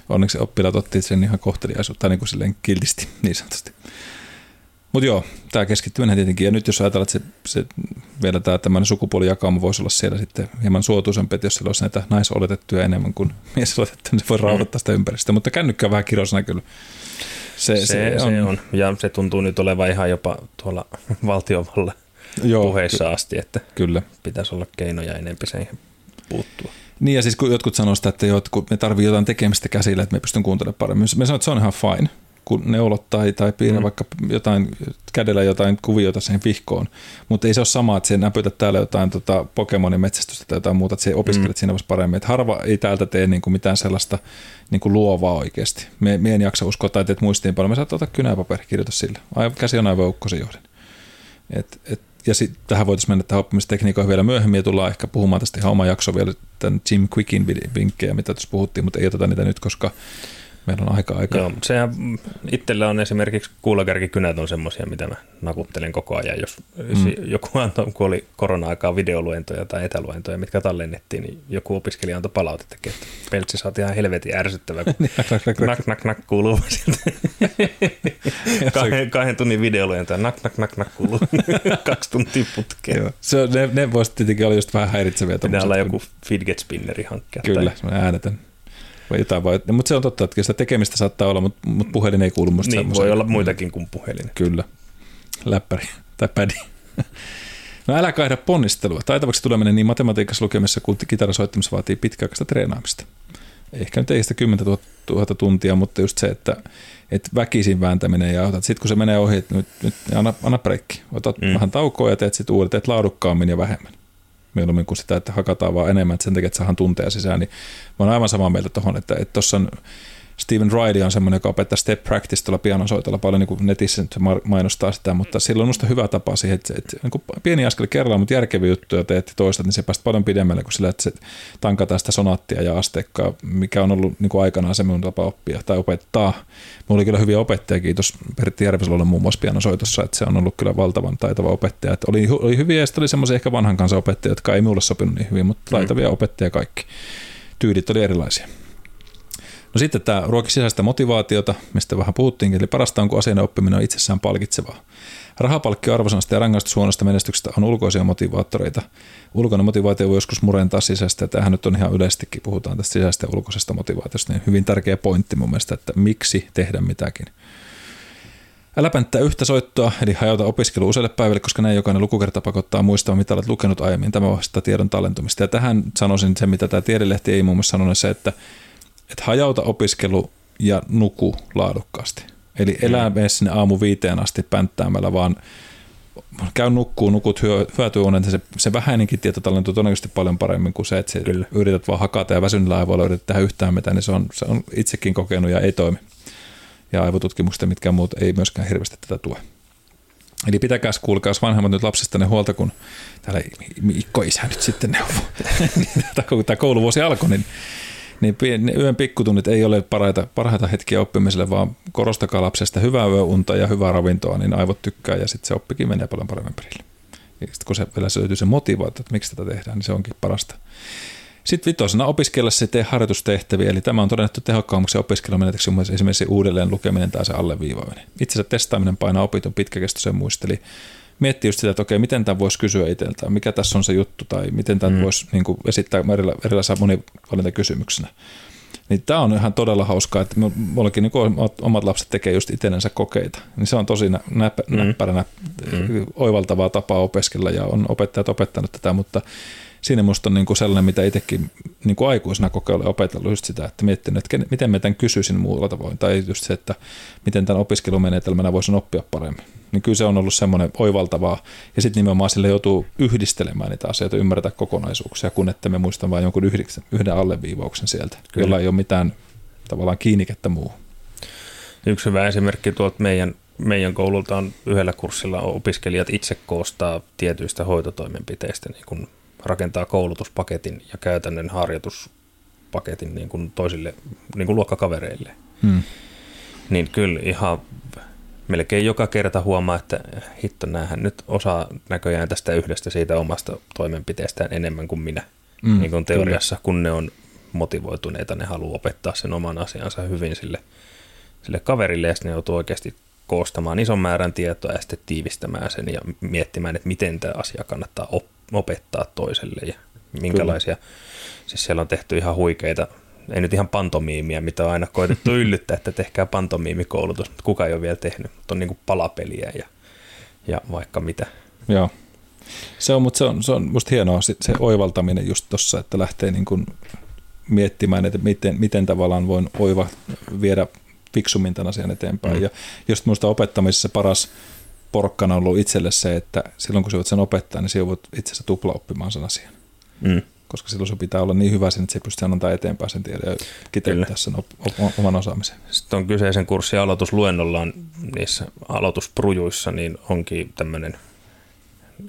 onneksi oppilaat otti sen ihan kohteliaisuutta, tai niin kuin silleen kiltisti niin sanotusti. Mutta joo, tämä keskittyminen tietenkin, ja nyt jos ajatellaan, että se, se vielä tämä tämmöinen sukupuolijakauma voisi olla siellä sitten hieman suotuisampi, että jos siellä olisi näitä naisoletettuja enemmän kuin (laughs) miesoletettuja, niin se voi rauhoittaa sitä ympäristöä, mutta kännykkä on vähän kirosana kyllä. Se, se, se, on. se on. Ja se tuntuu nyt olevan ihan jopa tuolla (laughs) valtiovallan Joo, puheissa asti, että ky- kyllä. pitäisi olla keinoja enempi siihen puuttua. Niin ja siis kun jotkut sanoo sitä, että jotkut, me tarvii jotain tekemistä käsillä, että me pystyn kuuntelemaan paremmin. Me sanon, että se on ihan fine, kun neulot tai, tai piirrä mm. vaikka jotain, kädellä jotain kuviota siihen vihkoon. Mutta ei se ole sama, että se näpytät täällä jotain tota, Pokemonin metsästystä tai jotain muuta, että se opiskelet mm. siinä vaiheessa paremmin. Et harva ei täältä tee niin kuin mitään sellaista niin kuin luovaa oikeasti. Me, me en jaksa uskoa tai teet muistiin paljon. Me saat ottaa kynäpaperi, kirjoita sillä. Aivan, käsi on aivan ukkosen johden. Et, et, ja sitten tähän voitaisiin mennä tähän oppimistekniikoihin vielä myöhemmin ja tullaan ehkä puhumaan tästä ihan oma jakso vielä tämän Jim Quickin vinkkejä, mitä tuossa puhuttiin, mutta ei oteta niitä nyt, koska meillä on aika aika. Joo, sehän itsellä on esimerkiksi kuulakärkikynät on semmoisia, mitä mä nakuttelen koko ajan. Jos mm. joku antoi, kun oli korona-aikaa videoluentoja tai etäluentoja, mitkä tallennettiin, niin joku opiskelija antoi palautettakin, että peltsi saat ihan helvetin ärsyttävä, kun nak, nak, nak kuuluu sieltä. (laughs) kahden, kahden tunnin videoluentoja, nak, nak, nak, nak kuuluu (laughs) kaksi tuntia putkeen. Se, ne, ne voisi tietenkin olla just vähän häiritseviä. Pitää olla joku fidget spinneri hankkia. Kyllä, Tai, äänetön. Vai jotain voi, mutta se on totta, että sitä tekemistä saattaa olla, mutta, mutta puhelin ei kuulu musta niin, semmoiseen. voi olla muitakin kuin puhelin. Kyllä. Läppäri tai pädi. No älä kaihda ponnistelua. Taitavaksi tuleminen niin matematiikassa lukemisessa kuin kitarasoittamassa vaatii pitkäaikaista treenaamista. Ehkä nyt ei sitä 10 000, 000 tuntia, mutta just se, että, että väkisin vääntäminen ja otat, sitten kun se menee ohi, että nyt, nyt anna, anna breikki. Otat mm. vähän taukoa ja teet sitten uudet, teet laadukkaammin ja vähemmän. Mieluummin kuin sitä, että hakataan vaan enemmän, että sen takia, että saadaan tunteja sisään, niin mä oon aivan samaa mieltä tuohon, että tuossa Steven Riley on semmoinen, joka opettaa step practice tuolla pianosoitolla paljon niin kuin netissä nyt mainostaa sitä, mutta sillä on musta hyvä tapa siihen, että, että niin kuin pieni askel kerrallaan, mutta järkeviä juttuja teet ja toistat, niin se päästä paljon pidemmälle kuin sillä, että se tankataan sitä sonaattia ja asteikkaa, mikä on ollut niin kuin aikanaan se minun tapa oppia tai opettaa. Mulla oli kyllä hyviä opettajia, kiitos Pertti Järvisalolle muun muassa pianosoitossa, että se on ollut kyllä valtavan taitava opettaja. Että oli, oli hyviä ja sitten oli semmoisia ehkä vanhan kanssa opettajia, jotka ei minulle sopinut niin hyvin, mutta taitavia mm. opettajia kaikki. Tyylit oli erilaisia. No sitten tämä ruoki sisäistä motivaatiota, mistä vähän puhuttiinkin, eli parasta on, kun asian oppiminen on itsessään palkitsevaa. Rahapalkki arvosanasta ja rangaistus menestyksestä on ulkoisia motivaattoreita. Ulkoinen motivaatio voi joskus murentaa sisäistä, ja tämähän nyt on ihan yleisestikin, puhutaan tästä sisäistä ja ulkoisesta motivaatiosta, niin hyvin tärkeä pointti mun mielestä, että miksi tehdä mitäkin. Älä pänttää yhtä soittoa, eli hajauta opiskelu useille päiville, koska näin jokainen lukukerta pakottaa muistamaan, mitä olet lukenut aiemmin. Tämä vastaa tiedon tallentumista. Ja tähän sanoisin se, mitä tämä tiedelehti ei muun muassa sanonut, se, että että hajauta opiskelu ja nuku laadukkaasti. Eli elää mm. sinne aamu viiteen asti pänttäämällä, vaan käy nukkuu, nukut hyötyyunen, se, se vähäinenkin tieto tallentuu todennäköisesti paljon paremmin kuin se, että Kyllä. yrität vaan hakata ja väsyneellä aivoilla yrität tehdä yhtään mitään, niin se on, se on itsekin kokenut ja ei toimi. Ja aivotutkimukset ja mitkään muut ei myöskään hirveästi tätä tue. Eli pitäkääs kuulkaas vanhemmat nyt lapsistanne huolta, kun täällä Mikko isä nyt sitten neuvoo. (laughs) kun tämä kouluvuosi alkoi, niin niin yön pikkutunnit ei ole parhaita, parhaita hetkiä oppimiselle, vaan korostakaa lapsesta hyvää yöunta ja hyvää ravintoa, niin aivot tykkää ja sitten se oppikin menee paljon paremmin perille. Ja sitten kun se vielä löytyy se motivaatio, että miksi tätä tehdään, niin se onkin parasta. Sitten vitosena opiskella se tee harjoitustehtäviä, eli tämä on todennettu tehokkaammaksi opiskelumenetyksi esimerkiksi uudelleen lukeminen tai se alleviivaaminen. Itsensä testaaminen painaa opitun pitkäkestoisen muisteli miettii just sitä, että okei, miten tämän voisi kysyä itseltään, mikä tässä on se juttu, tai miten tämän mm. voisi niin kuin, esittää erila, erilaisena monivalintakysymyksenä. Niin tämä on ihan todella hauskaa, että mullakin niin omat lapset tekee just itsellensä kokeita. Niin se on tosi näp, mm. näppäränä mm. oivaltavaa tapaa opiskella ja on opettajat opettanut tätä, mutta siinä musta on niin kuin sellainen, mitä itsekin niin kuin aikuisena kokeilla opetellut just sitä, että miettinyt, että miten mä tämän kysyisin muulla tavoin, tai just se, että miten tämän opiskelumenetelmänä voisin oppia paremmin. Niin kyllä se on ollut semmoinen oivaltavaa, ja sitten nimenomaan sille joutuu yhdistelemään niitä asioita, ymmärtää kokonaisuuksia, kun että me muistan vain jonkun yhden alleviivauksen sieltä, kyllä. jolla ei ole mitään tavallaan kiinnikettä muuhun. Yksi hyvä esimerkki tuolta meidän meidän koululta on yhdellä kurssilla opiskelijat itse koostaa tietyistä hoitotoimenpiteistä niin kuin rakentaa koulutuspaketin ja käytännön harjoituspaketin niin kuin toisille niin kuin luokkakavereille. Hmm. Niin kyllä ihan melkein joka kerta huomaa, että hitto näähän nyt osaa näköjään tästä yhdestä siitä omasta toimenpiteestään enemmän kuin minä. Hmm, niin kuin teoriassa, kyllä. kun ne on motivoituneita, ne haluaa opettaa sen oman asiansa hyvin sille, sille kaverille ja ne joutuu oikeasti koostamaan ison määrän tietoa ja sitten tiivistämään sen ja miettimään, että miten tämä asia kannattaa oppia opettaa toiselle ja minkälaisia. Kyllä. Siis siellä on tehty ihan huikeita, ei nyt ihan pantomiimia, mitä on aina koetettu (laughs) yllyttää, että tehkää pantomiimikoulutus, mutta kuka ei ole vielä tehnyt, mutta on niin kuin palapeliä ja, ja vaikka mitä. Joo. Se on, mutta se on, se on musta hienoa se, se oivaltaminen just tuossa, että lähtee niin kuin miettimään, että miten, miten tavallaan voin oiva viedä fiksummin tämän asian eteenpäin. Mm. Ja just minusta opettamisessa paras porkkana ollut itselle se, että silloin kun sä voit sen opettaa, niin sä voit itse asiassa tupla oppimaan sen asian. Mm. Koska silloin se pitää olla niin hyvä sen, että se pystyy antaa eteenpäin sen tiedon ja kiteyttää sen op- op- oman osaamisen. Sitten on kyseisen kurssin aloitusluennollaan niissä aloitusprujuissa, niin onkin tämmöinen,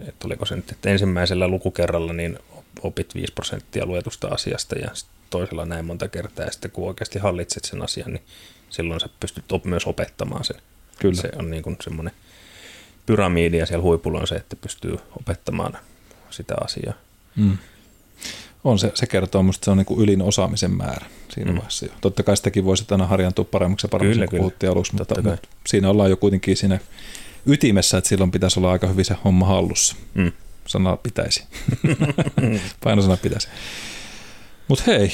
että oliko se nyt, että ensimmäisellä lukukerralla niin opit 5 prosenttia luetusta asiasta ja toisella näin monta kertaa ja sitten kun oikeasti hallitset sen asian, niin silloin sä pystyt op- myös opettamaan sen. Kyllä. Se on niin kuin semmoinen pyramidi ja siellä huipulla on se, että pystyy opettamaan sitä asiaa. Mm. On se, se kertoo minusta, se on niin kuin ylin osaamisen määrä siinä mm. vaiheessa jo. Totta kai sitäkin voisi aina harjantua paremmaksi ja paremmaksi, kyllä, kun puhuttiin aluksi, mutta, mutta siinä ollaan jo kuitenkin siinä ytimessä, että silloin pitäisi olla aika hyvin se homma hallussa. Mm. Sana pitäisi. (laughs) Painosana pitäisi. Mutta hei,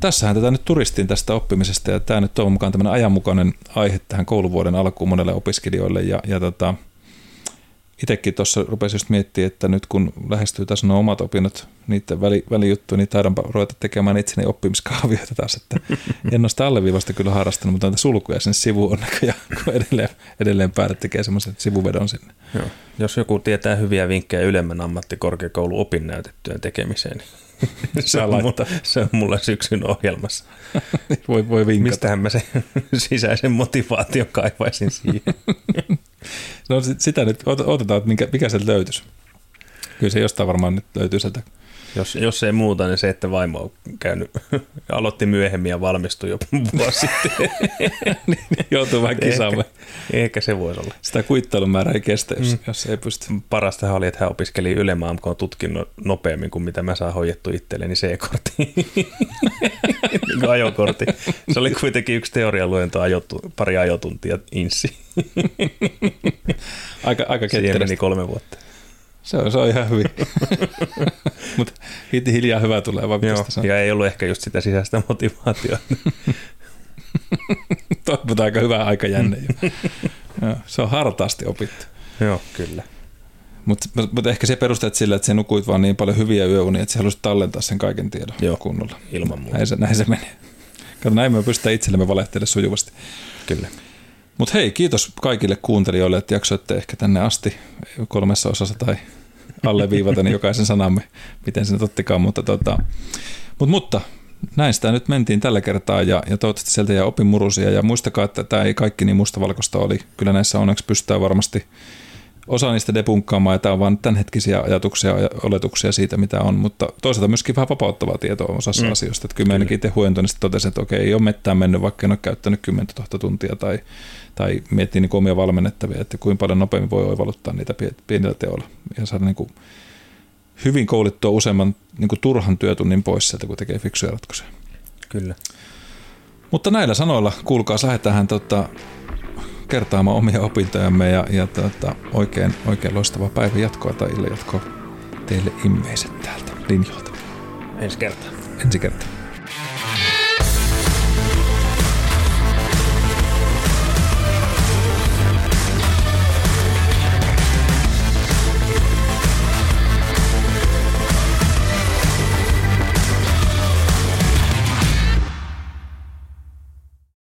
tässähän tätä nyt turistin tästä oppimisesta ja tämä nyt on mukaan tämmöinen ajanmukainen aihe tähän kouluvuoden alkuun monelle opiskelijoille ja, ja tota, itsekin tuossa rupesin just miettimään, että nyt kun lähestyy taas nuo omat opinnot, niiden väli, välijuttuja, niin taidanpa ruveta tekemään itseni oppimiskaavioita taas, että en ole sitä alleviivasta kyllä harrastanut, mutta näitä sulkuja sinne sivuun on näköjään, kun edelleen, edelleen päädet tekee semmoisen sivuvedon sinne. Joo. Jos joku tietää hyviä vinkkejä ylemmän ammattikorkeakoulun opinnäytetyön tekemiseen, niin (laughs) se, on mulla, se on mulla syksyn ohjelmassa. (laughs) voi, voi vinkata. Mistähän mä sen (laughs) sisäisen motivaation kaivaisin siihen. no sitä nyt otetaan, että mikä, mikä sieltä löytyisi. Kyllä se jostain varmaan nyt löytyy sieltä jos, jos ei muuta, niin se, että vaimo on käynyt, (laughs) aloitti myöhemmin ja valmistui jo (laughs) vuosi sitten. (laughs) niin, joutuu vähän kisaamaan. Ehkä, ehkä se voisi olla. Sitä kuittailun määrä ei kestä, jos, mm. jos ei pysty. Parasta oli, että hän opiskeli ylemmän tutkinnon nopeammin kuin mitä mä saan hoidettu itselleni C-kortti. niin ajokortti. Se oli kuitenkin yksi teorialuento, ajotu, pari ajotuntia inssi. aika, aika Siihen meni kolme vuotta. Se on, se on ihan hyvin. (laughs) Mutta hiljaa hyvä tulee vaan. Joo, ja ei ollut ehkä just sitä sisäistä motivaatiota. (laughs) Toivotaan aika hyvä aikajänne. (laughs) Joo, se on hartaasti opittu. Joo, kyllä. Mutta mut ehkä se perusteet sillä, että sä nukuit vaan niin paljon hyviä yöunia, että sä haluaisit tallentaa sen kaiken tiedon Joo, kunnolla. ilman muuta. Näin se, näin se menee. Kato, näin me pystytään itsellemme valehtelemaan sujuvasti. Kyllä. Mutta hei, kiitos kaikille kuuntelijoille, että jaksoitte ehkä tänne asti kolmessa osassa tai alleviivata niin jokaisen sanamme, miten sen ottikaan, mutta, tota, mutta, mutta näistä nyt mentiin tällä kertaa ja, ja toivottavasti sieltä jää opimurusia ja muistakaa, että tämä ei kaikki niin mustavalkoista oli. Kyllä näissä onneksi pystytään varmasti osa niistä depunkkaamaan ja tämä on vain tämänhetkisiä ajatuksia ja oletuksia siitä, mitä on, mutta toisaalta myöskin vähän vapauttavaa tietoa osassa mm. asioista. Että kyllä, kyllä. meidänkin itse huojentuneesti totesin, että okei, ei ole mettään mennyt, vaikka en ole käyttänyt 10 000 tuntia tai tai miettii niin omia valmennettavia, että kuinka paljon nopeammin voi oivalluttaa niitä pienillä teoilla ja saada niin kuin hyvin koulittua useamman niin kuin turhan työtunnin pois sieltä, kun tekee fiksuja ratkaisuja. Kyllä. Mutta näillä sanoilla, kuulkaa, lähdetään tota, kertaamaan omia opintojamme ja, ja tota, oikein, oikein loistavaa päivän jatkoa tai illan jatkoa teille immeiset täältä linjoilta. Ensi kertaa. Ensi kertaa.